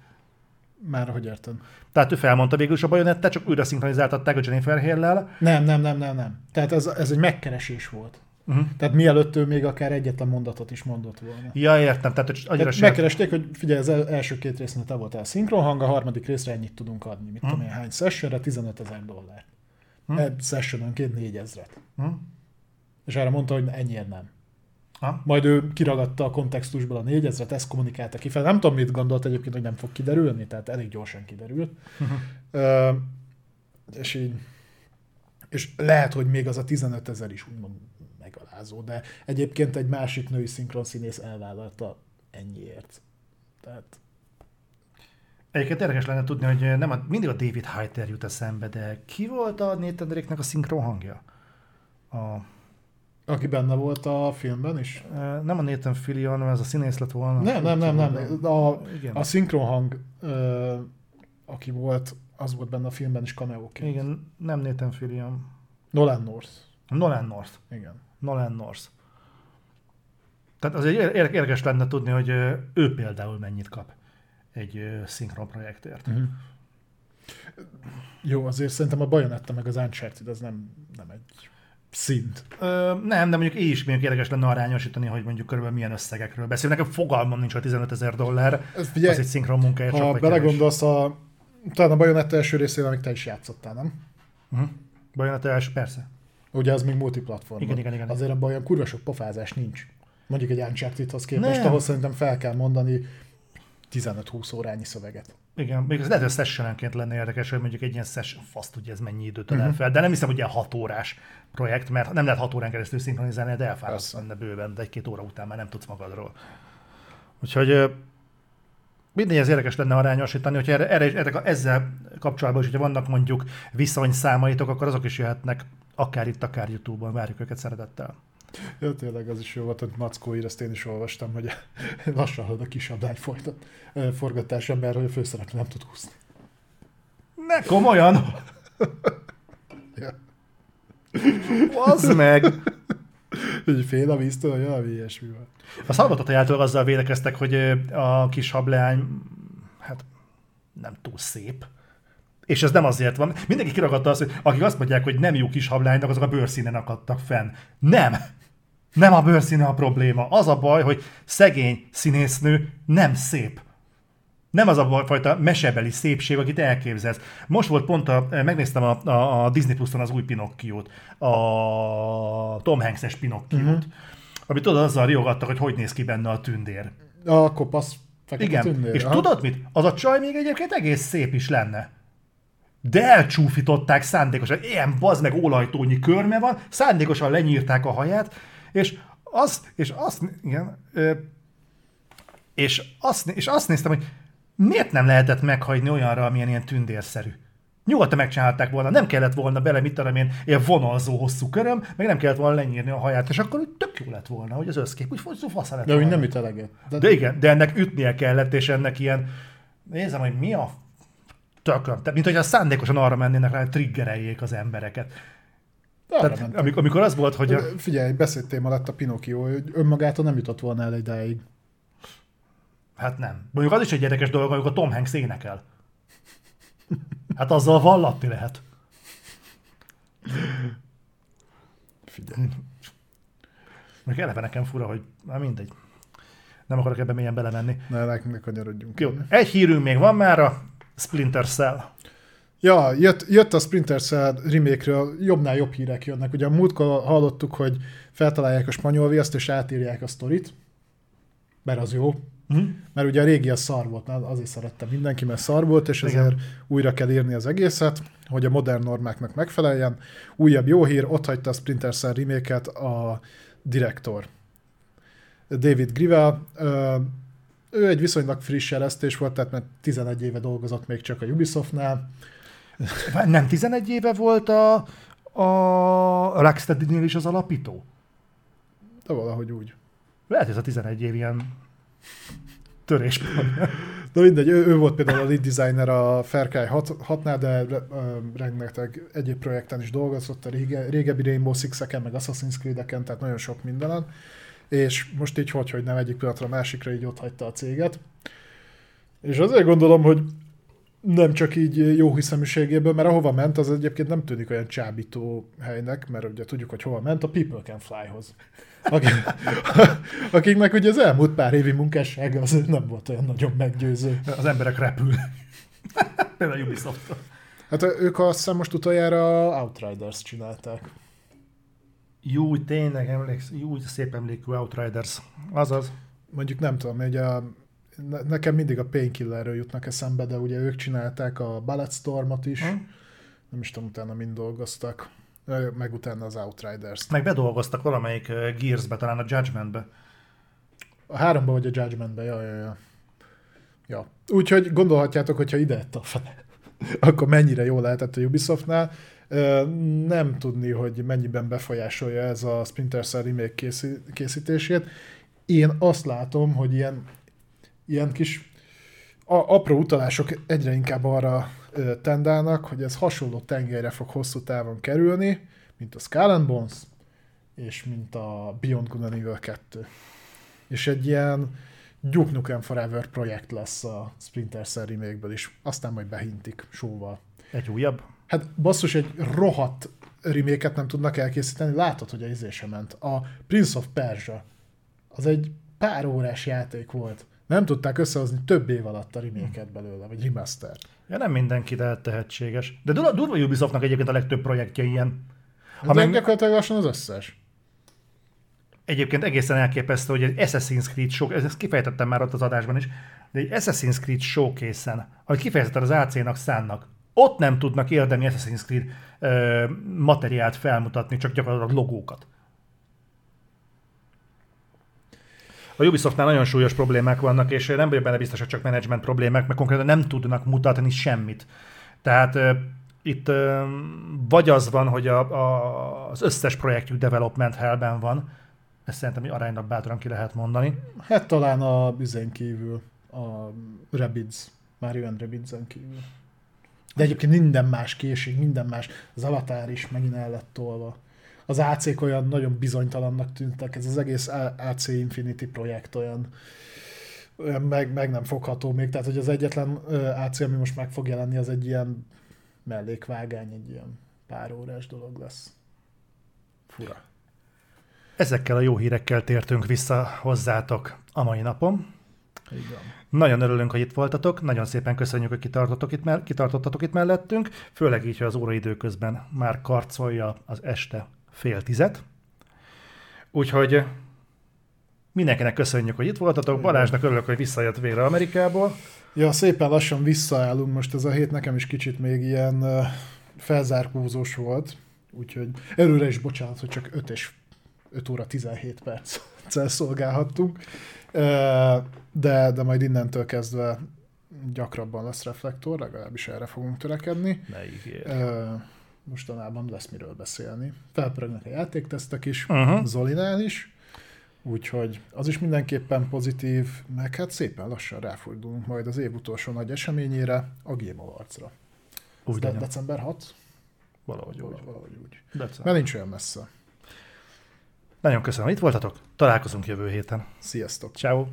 Már hogy érted? Tehát ő felmondta végül is a bajonettát, csak újra szinkronizáltatták a Jennifer Hill-lel. Nem, nem, nem, nem, nem. Tehát ez, ez egy megkeresés volt. Uh-huh. Tehát mielőtt ő még akár egyetlen mondatot is mondott volna. Ja, értem, tehát hogy Tehát megkeresték, hogy figyelj, az el- első két résznél te voltál szinkronhang, a harmadik részre ennyit tudunk adni. Mit tudom én, hány sessionre? 15 ezer dollár. Hm? Egy sessiononként 4 ezret. Hm? És erre mondta, hogy ennyiért nem. Ha? Majd ő kiragadta a kontextusból a 4 ezret, ezt kommunikálta ki fel. Nem tudom, mit gondolt egyébként, hogy nem fog kiderülni, tehát elég gyorsan kiderült. Mhm. Ö, és így, és lehet, hogy még az a 15 ezer is úgymond megalázó, de egyébként egy másik női szinkronszínész elvállalta ennyiért. Tehát Egyébként érdekes lenne tudni, hogy nem a, mindig a David Hayter jut eszembe, de ki volt a Nathan Drake-nek a szinkron hangja? A, aki benne volt a filmben is? nem a Nathan Fillion, hanem ez a színész lett volna. Nem, nem, nem, nem. A, Igen. a szinkronhang, aki volt, az volt benne a filmben is cameóként. Igen, nem Nathan Fillion. Nolan North. Nolan North. Igen. Nolan North. Tehát az egy ér- érdekes lenne tudni, hogy ő például mennyit kap egy szinkron projektért. Uh-huh. Jó, azért szerintem a Bayonetta meg az Uncharted az nem, nem egy szint. Ö, nem, de mondjuk így is mondjuk érdekes lenne arányosítani, hogy mondjuk körülbelül milyen összegekről beszél. Nekem fogalmam nincs, hogy 15 ezer dollár, Ez figyelj, az egy szinkron csak ha belegondolsz, a, talán a Bayonetta első részével még te is játszottál, nem? Uh-huh. Bajonetta első, persze. Ugye az még multiplatform. Igen, igen, igen. Azért abban olyan kurva sok pofázás nincs. Mondjuk egy Uncharted-hoz képest, Nem. ahol szerintem fel kell mondani 15-20 órányi szöveget. Igen, még az lehet, hogy sessionenként lenne érdekes, hogy mondjuk egy ilyen session, fasz tudja, ez mennyi időt ölel Mhm. fel, de nem hiszem, hogy ilyen 6 órás projekt, mert nem lehet 6 órán keresztül szinkronizálni, de elfáradsz benne bőven, de egy-két óra után már nem tudsz magadról. Úgyhogy ö, mindegy, ez érdekes lenne arányosítani, hogyha erre, erre, erre, ezzel kapcsolatban is, hogyha vannak mondjuk viszonyszámaitok, akkor azok is jöhetnek akár itt, akár YouTube-on, várjuk őket szeretettel. Ja, tényleg az is jó volt, hogy Mackó ír, ezt én is olvastam, hogy lassan halad a kisabdány folytat, ö, forgatása, mert hogy a főszereplő nem tud húzni. Ne, komolyan! Ja. Az meg! Hogy fél a víztől, hogy valami ilyesmi van. A szalmatatajától azzal védekeztek, hogy a kis hableány, hát nem túl szép. És ez nem azért van. Mindenki kiragadta azt, hogy akik azt mondják, hogy nem jó kis hablánynak, azok a bőrszínen akadtak fenn. Nem! Nem a bőrszíne a probléma. Az a baj, hogy szegény színésznő nem szép. Nem az a fajta mesebeli szépség, akit elképzelsz. Most volt pont, a, megnéztem a, a, a Disney Plus-on az új Pinocchiót, a Tom Hanks-es Pinocchiót, uh-huh. amit tudod, azzal riogattak, hogy hogy néz ki benne a tündér. A kopasz fekete Igen, tündér. és aha. tudod mit? Az a csaj még egyébként egész szép is lenne. De elcsúfították szándékosan. Ilyen bazd meg olajtónyi körme van, szándékosan lenyírták a haját, és azt, és azt, igen, ö, és azt, és azt néztem, hogy miért nem lehetett meghagyni olyanra, amilyen ilyen tündérszerű. Nyugodtan megcsinálták volna, nem kellett volna bele, mit tudom én, ilyen vonalzó hosszú köröm, meg nem kellett volna lenyírni a haját, és akkor úgy tök jó lett volna, hogy az összkép, úgy úgy fasza lett De úgy nem üt eleget. De, De igen, de ennek ütnie kellett, és ennek ilyen, nézem, hogy mi a tököm. Tehát, mint hogy szándékosan arra mennének rá, hogy triggereljék az embereket. Tehát, amikor, amikor az volt, hogy a, Figyelj, beszédtéma lett a Pinocchio, hogy önmagától nem jutott volna el idáig. Hát nem. Mondjuk az is egy érdekes dolog, amikor a Tom Hanks énekel. Hát azzal vallatni lehet. Figyelj. Még eleve nekem fura, hogy már mindegy. Nem akarok ebben mélyen belemenni. Ne, ne, ne kanyarodjunk. Jó, egy hírünk még van már a Splinter Cell. Ja, jött, jött a Splinter Cell remake jobbnál jobb hírek jönnek. Ugye a múltkor hallottuk, hogy feltalálják a spanyol viaszt, és átírják a sztorit, mert az jó. Hm? Mert ugye a régi a szar volt, azért szerette mindenki, mert szar volt, és Igen. ezért újra kell írni az egészet, hogy a modern normáknak megfeleljen. Újabb jó hír, ott hagyta a Splinter Cell remake a direktor. David Grivel, ő egy viszonylag friss eresztés volt, tehát mert 11 éve dolgozott még csak a Ubisoftnál. Nem 11 éve volt a, a Rocksteady-nél is az alapító? De valahogy úgy. Lehet, ez a 11 év ilyen törés. De mindegy, ő, ő volt például a lead designer a Far Cry 6-nál, de rengeteg egyéb projekten is dolgozott, a rége, régebbi Rainbow Six-eken, meg Assassin's Creed-eken, tehát nagyon sok mindenen. És most így hogy, hogy nem egyik pillanatra a másikra így ott hagyta a céget. És azért gondolom, hogy nem csak így jó hiszeműségéből, mert ahova ment, az egyébként nem tűnik olyan csábító helynek, mert ugye tudjuk, hogy hova ment, a People Can Fly-hoz. Akik, akiknek ugye az elmúlt pár évi munkássága az nem volt olyan nagyon meggyőző. Az emberek repülnek. Például ubisoft Hát ők azt hiszem most utoljára Outriders csinálták. Jó, tényleg emléksz, jó, szép emlékű Outriders. Azaz. Mondjuk nem tudom, hogy a, ne- nekem mindig a Painkillerről jutnak eszembe, de ugye ők csinálták a Bulletstormot is, Hm? nem is tudom utána mind dolgoztak, meg utána az Outriders-t. Meg bedolgoztak valamelyik Gears-be, talán a Judgment-be. A háromba vagy a Judgmentbe, ja, ja, ja. ja. Úgyhogy gondolhatjátok, hogyha ide a fele, akkor mennyire jó lehetett a Ubisoftnál. Nem tudni, hogy mennyiben befolyásolja ez a Splinter Cell remake készí- készítését. Én azt látom, hogy ilyen, ilyen kis a, apró utalások egyre inkább arra tendálnak, hogy ez hasonló tengelyre fog hosszú távon kerülni, mint a Skull and Bones, és mint a Beyond Good and Evil 2. És egy ilyen Duke Nukem Forever projekt lesz a Splinter Cell remake is. Aztán majd behintik sóval. Egy újabb. Hát basszus, egy rohadt remake nem tudnak elkészíteni. Látod, hogy a izé sem ment. A Prince of Persia az egy pár órás játék volt. Nem tudták összehozni több év alatt a remake belőle, vagy remaster. Ja, nem mindenki lehet tehetséges. De durva, durva Ubisoftnak egyébként a legtöbb projektje ilyen. Ha Ha meg... meg, gyakorlatilag lassan az összes. egyébként egészen elképesztő, hogy egy Assassin's Creed show, ezt kifejtettem már ott az adásban is, de egy Assassin's Creed showcase-en, amit kifejezetten az AC-nak szánnak, ott nem tudnak érdemi Assassin's Creed ö, materiált felmutatni, csak gyakorlatilag logókat. A Ubisoftnál nagyon súlyos problémák vannak, és nem vagyok benne biztos, hogy csak menedzsment problémák, mert konkrétan nem tudnak mutatni semmit. Tehát ö, itt ö, vagy az van, hogy a, a, az összes projektjük development hellben van, ezt szerintem aránylag bátran ki lehet mondani. Hát talán a bizén kívül, a Rabbids, Mario and Rabbids-en kívül. De egyébként minden más készség, minden más. Az Avatar is megint el lett tolva. Az AC-k olyan nagyon bizonytalannak tűntek, ez az egész AC Infinity projekt olyan, meg, meg nem fogható még. Tehát, hogy az egyetlen AC, ami most meg fog jelenni, az egy ilyen mellékvágány, egy ilyen pár órás dolog lesz. Fura. Ezekkel a jó hírekkel tértünk vissza hozzátok a mai napon. Van. Nagyon örülünk, hogy itt voltatok, nagyon szépen köszönjük, hogy kitartottatok itt, mell- kitartottatok itt mellettünk, főleg így, hogy az óraidő közben már karcolja az este fél tizet. Úgyhogy mindenkinek köszönjük, hogy itt voltatok. Balázsnak örülök, hogy visszajött végre Amerikából. Ja, szépen lassan visszaállunk. Most ez a hét nekem is kicsit még ilyen uh, felzárkózós volt. Úgyhogy előre is bocsánat, hogy csak 5 és 5 óra 17 perccel szolgálhattunk. De, de majd innentől kezdve gyakrabban lesz reflektor, legalábbis erre fogunk törekedni. Ne mostanában lesz miről beszélni. Felpörögnek a játéktesztek is, Uh-huh. Zolinál is, úgyhogy az is mindenképpen pozitív, meg hát szépen lassan ráfordulunk majd az év utolsó nagy eseményére, a Game Awards-ra. Úgy De, december 6? Valahogy Valahogy, valahogy úgy. December. Mert nincs olyan messze. Nagyon köszönöm, hogy itt voltatok. Találkozunk jövő héten. Sziasztok! Ciao.